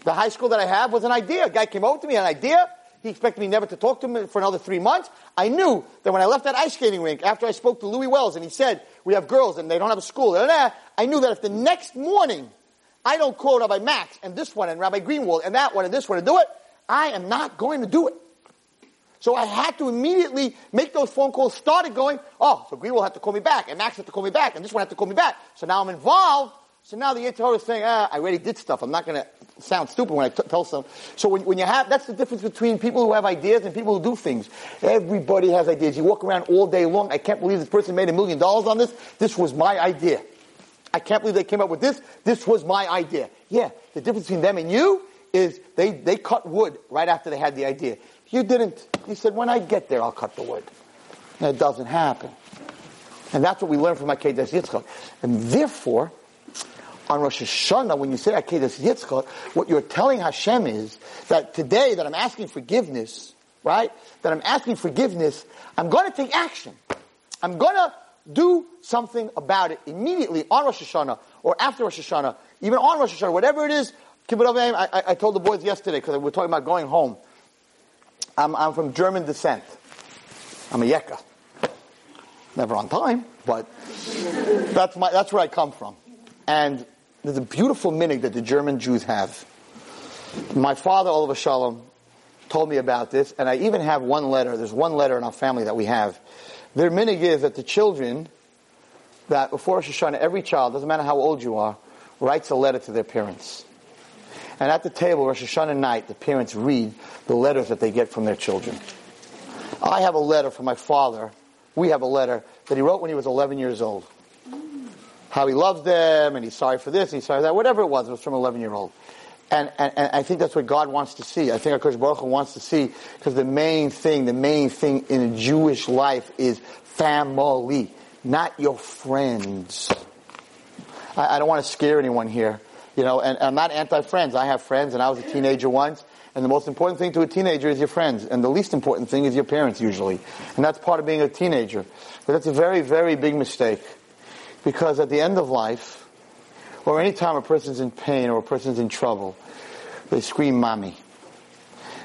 The high school that I have was an idea. A guy came over to me, an idea. He expected me never to talk to him for another three months. I knew that when I left that ice skating rink, after I spoke to Louis Wells and he said, we have girls and they don't have a school, I knew that if the next morning I don't call Rabbi Max and this one and Rabbi Greenwald and that one and this one to do it, I am not going to do it. So I had to immediately make those phone calls, started going, oh, so Greenwald had to call me back, and Max had to call me back, and this one had to call me back. So now I'm involved. So now the Yitzhak is saying, ah, I already did stuff. I'm not going to sound stupid when I t- tell some. So when, when you have, that's the difference between people who have ideas and people who do things. Everybody has ideas. You walk around all day long. I can't believe this person made a million dollars on this. This was my idea. I can't believe they came up with this. This was my idea. Yeah, the difference between them and you is they, they cut wood right after they had the idea. You didn't. He said, when I get there, I'll cut the wood. And it doesn't happen. And that's what we learn from Akedah Yitzchak. And therefore, on Rosh Hashanah, when you say Akedah Yitzchak, what you're telling Hashem is that today that I'm asking forgiveness, right? That I'm asking forgiveness, I'm going to take action. I'm going to do something about it immediately on Rosh Hashanah or after Rosh Hashanah, even on Rosh Hashanah, whatever it is. I, I, I told the boys yesterday because we were talking about going home. I'm, I'm from German descent. I'm a Yekka. Never on time, but that's my, that's where I come from. And there's a beautiful minhag that the German Jews have. My father, alav hashalom, told me about this, and I even have one letter. There's one letter in our family that we have. Their minhag is that the children, that before Rosh Hashanah, every child, doesn't matter how old you are, writes a letter to their parents. And at the table, Rosh Hashanah night, the parents read the letters that they get from their children. I have a letter from my father. We have a letter that he wrote when he was 11 years old. How he loves them, and he's sorry for this, he's sorry for that, whatever it was, it was from an 11 year old. And, and, and, I think that's what God wants to see. I think HaKadosh Baruch Hu wants to see, because the main thing, the main thing in a Jewish life is family, not your friends. I, I don't want to scare anyone here. You know, and, and I'm not anti-friends. I have friends, and I was a teenager once. And the most important thing to a teenager is your friends. And the least important thing is your parents, usually. And that's part of being a teenager. But that's a very, very big mistake. Because at the end of life, or any time a person's in pain or a person's in trouble, they scream mommy.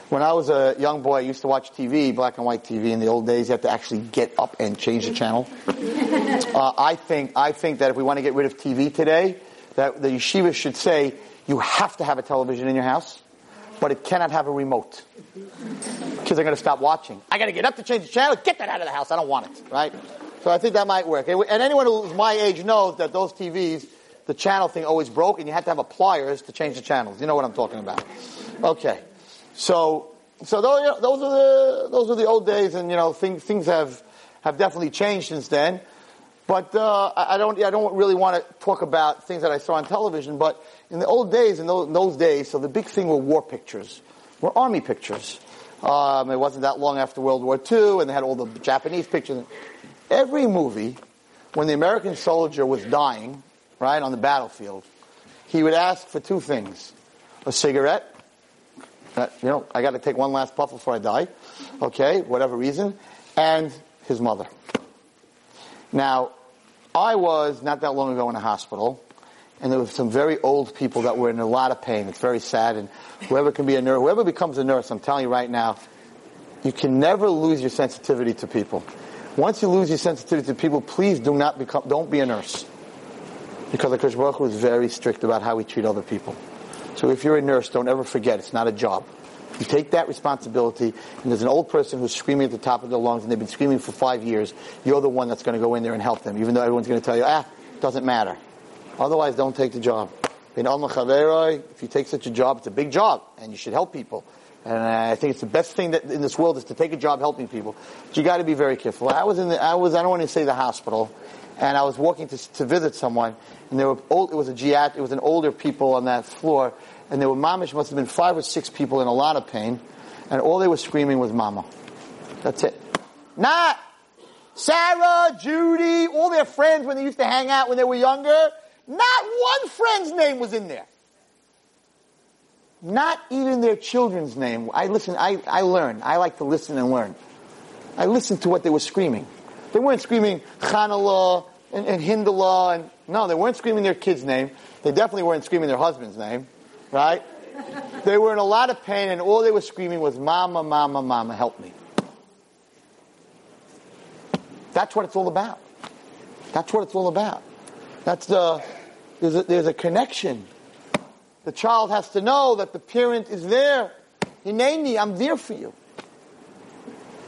When I was a young boy, I used to watch TV, black and white TV. In the old days, you had to actually get up and change the channel. Uh, I think I think that if we want to get rid of TV today, that the yeshiva should say you have to have a television in your house, but it cannot have a remote. Kids are going to stop watching. I got to get up to change the channel. Get that out of the house. I don't want it. Right? So I think that might work. And anyone who's my age knows that those TVs, the channel thing always broke, and you had to have a pliers to change the channels. You know what I'm talking about? Okay. So, so those, those are the those are the old days, and you know things things have have definitely changed since then. But uh, I don't I don't really want to talk about things that I saw on television. But in the old days, in those, in those days, so the big thing were war pictures, were army pictures. Um, it wasn't that long after World War II, and they had all the Japanese pictures. Every movie, when the American soldier was dying, right on the battlefield, he would ask for two things: a cigarette that, you know, I got to take one last puff before I die. Okay, whatever reason. And his mother. Now, I was not that long ago in a hospital, and there were some very old people that were in a lot of pain. It's very sad, and whoever can be a nurse, whoever becomes a nurse, I'm telling you right now, you can never lose your sensitivity to people. Once you lose your sensitivity to people, please do not become, don't be a nurse. Because the Baruch is very strict about how we treat other people. So if you're a nurse, don't ever forget it's not a job. You take that responsibility, and there's an old person who's screaming at the top of their lungs, and they've been screaming for five years. You're the one that's going to go in there and help them, even though everyone's going to tell you, ah, doesn't matter. Otherwise, don't take the job. If you take such a job, it's a big job, and you should help people. And I think it's the best thing that in this world is to take a job helping people. But you got to be very careful. I was in the, I was, I don't want to say the hospital, and I was walking to, to visit someone, and there were old, it was a giat, it was an older people on that floor, and there were mamish must have been five or six people in a lot of pain, and all they were screaming was mama. That's it. Not Sarah, Judy, all their friends when they used to hang out when they were younger. Not one friend's name was in there. Not even their children's name. I listen, I, I learn. I like to listen and learn. I listened to what they were screaming. They weren't screaming Chanallah and, and Hindallah and no, they weren't screaming their kid's name. They definitely weren't screaming their husband's name right? They were in a lot of pain, and all they were screaming was, Mama, Mama, Mama, help me. That's what it's all about. That's what it's all about. That's the, there's a, there's a connection. The child has to know that the parent is there. Hineni, I'm there for you.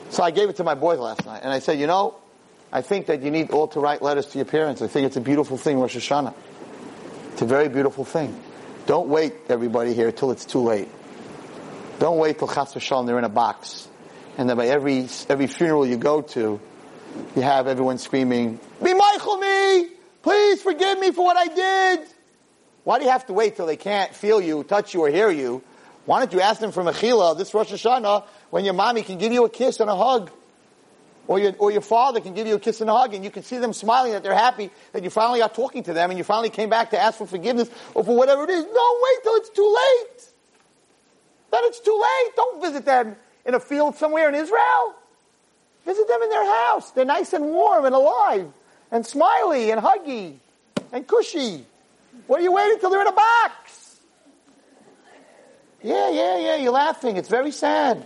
So I gave it to my boys last night, and I said, you know, I think that you need all to write letters to your parents. I think it's a beautiful thing, Rosh Hashanah. It's a very beautiful thing. Don't wait, everybody here, till it's too late. Don't wait till Chas v'shalom they're in a box. And then by every, every funeral you go to, you have everyone screaming, Be mochel me! Please forgive me for what I did! Why do you have to wait till they can't feel you, touch you, or hear you? Why don't you ask them for Mechila this Rosh Hashanah when your mommy can give you a kiss and a hug? Or your, or your father can give you a kiss and a hug and you can see them smiling that they're happy that you finally got talking to them and you finally came back to ask for forgiveness or for whatever it is. Don't wait till it's too late. Then it's too late. Don't visit them in a field somewhere in Israel. Visit them in their house. They're nice and warm and alive and smiley and huggy and cushy. What are you waiting till they're in a box? Yeah, yeah, yeah, you're laughing. It's very sad.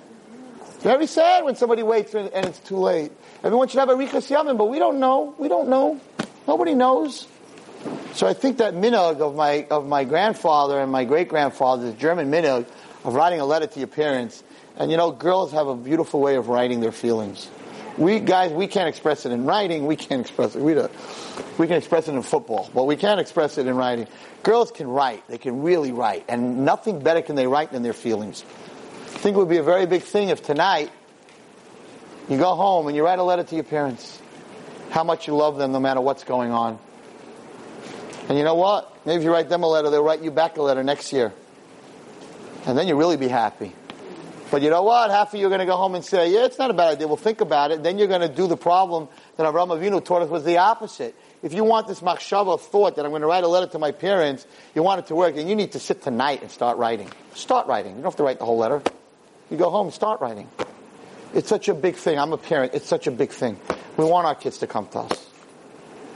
Very sad when somebody waits and it's too late. Everyone should have a Arichas Yamim, but we don't know. We don't know. Nobody knows. So I think that minhag of my, of my grandfather and my great grandfather, the German minhag of writing a letter to your parents. And you know, girls have a beautiful way of writing their feelings. We guys, we can't express it in writing. We can't express it. We, don't, we can express it in football, but we can't express it in writing. Girls can write. They can really write, and nothing better can they write than their feelings. I think it would be a very big thing if tonight you go home and you write a letter to your parents. How much you love them no matter what's going on. And you know what? Maybe if you write them a letter, they'll write you back a letter next year. And then you'll really be happy. But you know what? Half of you are going to go home and say, yeah, it's not a bad idea. We'll think about it. Then you're going to do the problem that Avraham Avinu taught us was the opposite. If you want this machshava thought that I'm going to write a letter to my parents, you want it to work, then you need to sit tonight and start writing. Start writing. You don't have to write the whole letter. You go home, start writing. It's such a big thing. I'm a parent. It's such a big thing. We want our kids to come to us.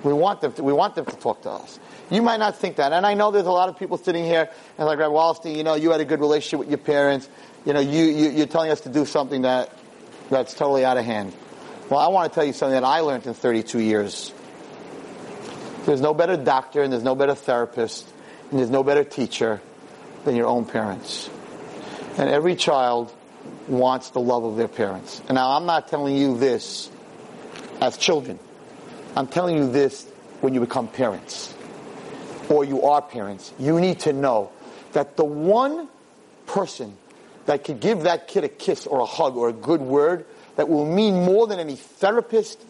We want them to, we want them to talk to us. You might not think that. And I know there's a lot of people sitting here and like, Rabbi Wallerstein, you know, you had a good relationship with your parents. You know, you, you, you're telling us to do something that, that's totally out of hand. Well, I want to tell you something that I learned in 32 years. There's no better doctor and there's no better therapist and there's no better teacher than your own parents. And every child wants the love of their parents. And now I'm not telling you this as children. I'm telling you this when you become parents or you are parents. You need to know that the one person that could give that kid a kiss or a hug or a good word that will mean more than any therapist,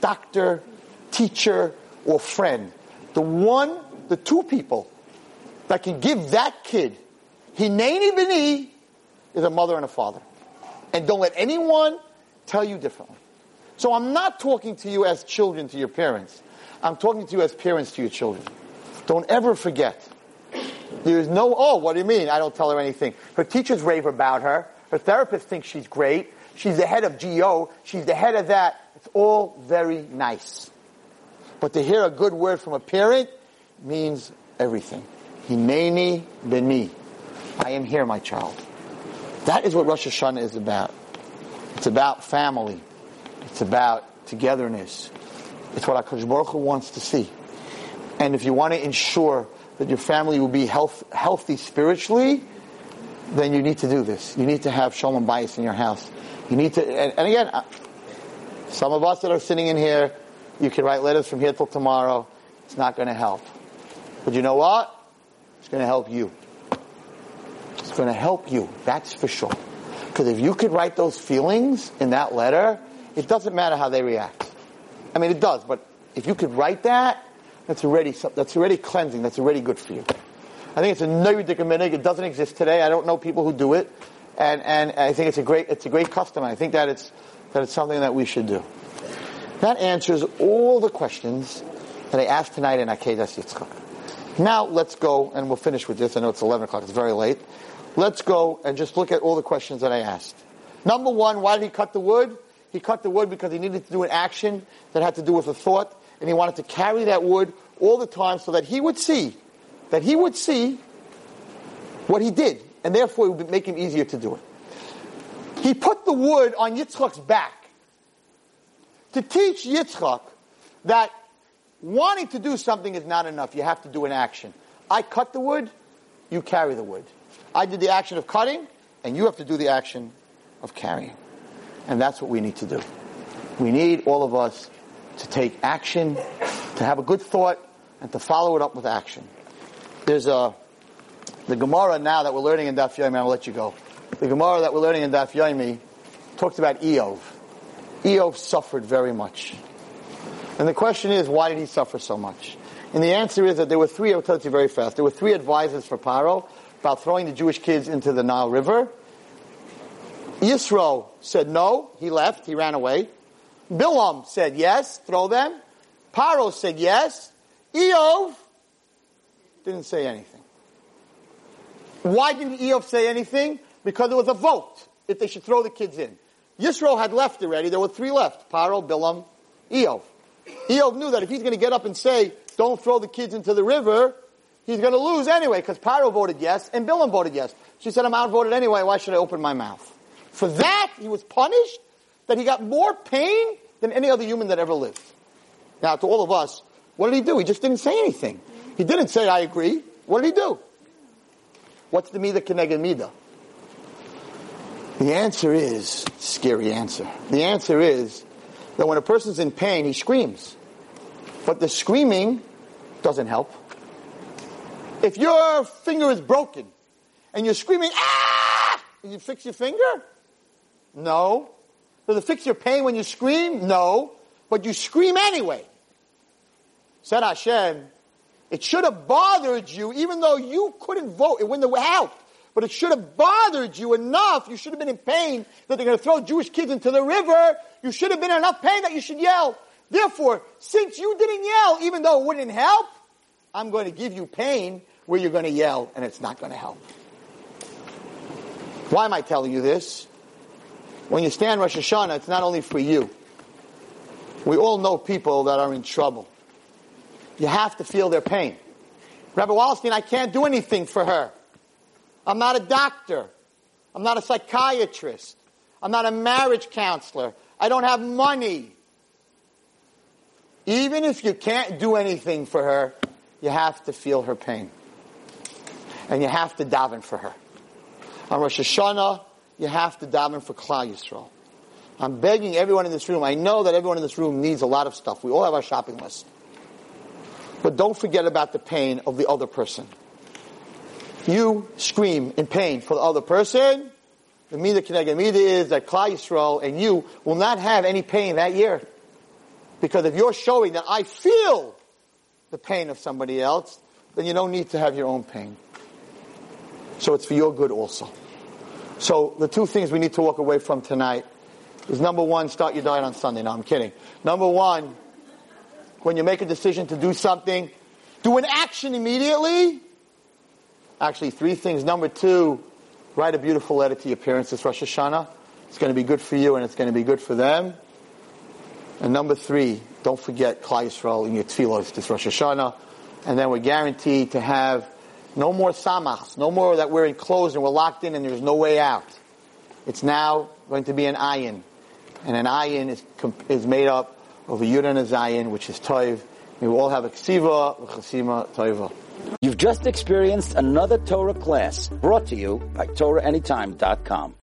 doctor, teacher, or friend. The one, the two people that can give that kid hineni b'ni is a mother and a father. And don't let anyone tell you differently. So I'm not talking to you as children to your parents. I'm talking to you as parents to your children. Don't ever forget. There is no, oh, what do you mean? I don't tell her anything. Her teachers rave about her. Her therapist thinks she's great. She's the head of GO. She's the head of that. It's all very nice. But to hear a good word from a parent means everything. Hineni beni. I am here, my child. That is what Rosh Hashanah is about. It's about family. It's about togetherness. It's what HaKadosh Baruch Hu wants to see. And if you want to ensure that your family will be health, healthy spiritually, then you need to do this. You need to have Shalom Bayis in your house. You need to, and, and again, some of us that are sitting in here, you can write letters from here till tomorrow. It's not going to help. But you know what? It's going to help you. It's going to help you. That's for sure. Because if you could write those feelings in that letter, it doesn't matter how they react. I mean, it does, but if you could write that, that's already that's already cleansing. That's already good for you. I think it's a Neudik minhag. It doesn't exist today. I don't know people who do it, and and I think it's a great it's a great custom. I think that it's that it's something that we should do. That answers all the questions that I asked tonight in Akedas Yitzchak. Now let's go, and we'll finish with this. I know it's 11 o'clock. It's very late. Let's go and just look at all the questions that I asked. Number one, why did he cut the wood? He cut the wood because he needed to do an action that had to do with a thought, and he wanted to carry that wood all the time so that he would see, that he would see what he did, and therefore it would make him easier to do it. He put the wood on Yitzchak's back to teach Yitzchak that wanting to do something is not enough. You have to do an action. I cut the wood, you carry the wood. I did the action of cutting, and you have to do the action of carrying. And that's what we need to do. We need all of us to take action, to have a good thought, and to follow it up with action. There's a, the Gemara now that we're learning in Daf Yomi, I'll let you go. The Gemara that we're learning in Daf Yomi talks about Iyov. Iyov suffered very much. And the question is, why did he suffer so much? And the answer is that there were three, I'll tell you very fast, there were three advisors for Paro about throwing the Jewish kids into the Nile River. Yisro said no, he left, he ran away. Bilam said yes, throw them. Paro said yes. Iyov didn't say anything. Why didn't Iyov say anything? Because there was a vote if they should throw the kids in. Yisro had left already. There were three left. Paro, Bilam, Iyov. Iyov knew that if he's going to get up and say, don't throw the kids into the river, he's going to lose anyway because Paro voted yes and Bilam voted yes. She said, I'm outvoted anyway. Why should I open my mouth? For that, he was punished, that he got more pain than any other human that ever lived. Now, to all of us, what did he do? He just didn't say anything. He didn't say, I agree. What did he do? What's the Mida Keneged Mida? The answer is, scary answer. The answer is that when a person's in pain, he screams. But the screaming doesn't help. If your finger is broken and you're screaming, ah! You fix your finger? No. Does it fix your pain when you scream? No. But you scream anyway. Said Hashem, it should have bothered you, even though you couldn't vote. It wouldn't have helped. But it should have bothered you enough. You should have been in pain that they're going to throw Jewish kids into the river. You should have been in enough pain that you should yell. Therefore, since you didn't yell, even though it wouldn't help, I'm going to give you pain where you're going to yell and it's not going to help. Why am I telling you this? When you stand Rosh Hashanah, it's not only for you. We all know people that are in trouble. You have to feel their pain. Rabbi Wallerstein, I can't do anything for her. I'm not a doctor. I'm not a psychiatrist. I'm not a marriage counselor. I don't have money. Even if you can't do anything for her, you have to feel her pain. And you have to daven for her. On Rosh Hashanah, you have to daven for Klal Yisrael. I'm begging everyone in this room. I know that everyone in this room needs a lot of stuff. We all have our shopping list. But don't forget about the pain of the other person. You scream in pain for the other person, the Mida Keneged Mida is that Klal Yisrael and you will not have any pain that year. Because if you're showing that I feel the pain of somebody else, then you don't need to have your own pain. So it's for your good also. So the two things we need to walk away from tonight is number one, start your diet on Sunday. No, I'm kidding. Number one, when you make a decision to do something, do an action immediately. Actually, three things. Number two, write a beautiful letter to your parents this Rosh Hashanah. It's going to be good for you and it's going to be good for them. And number three, don't forget Klal Yisrael in your tefillos this Rosh Hashanah. And then we're guaranteed to have no more samachs, no more that we're enclosed and we're locked in and there's no way out. It's now going to be an ayin. And an ayin is, is made up of a yud and a zayin, which is toiv. We all have a ksiva, chasima, toiva. You've just experienced another Torah class brought to you by TorahAnytime.com.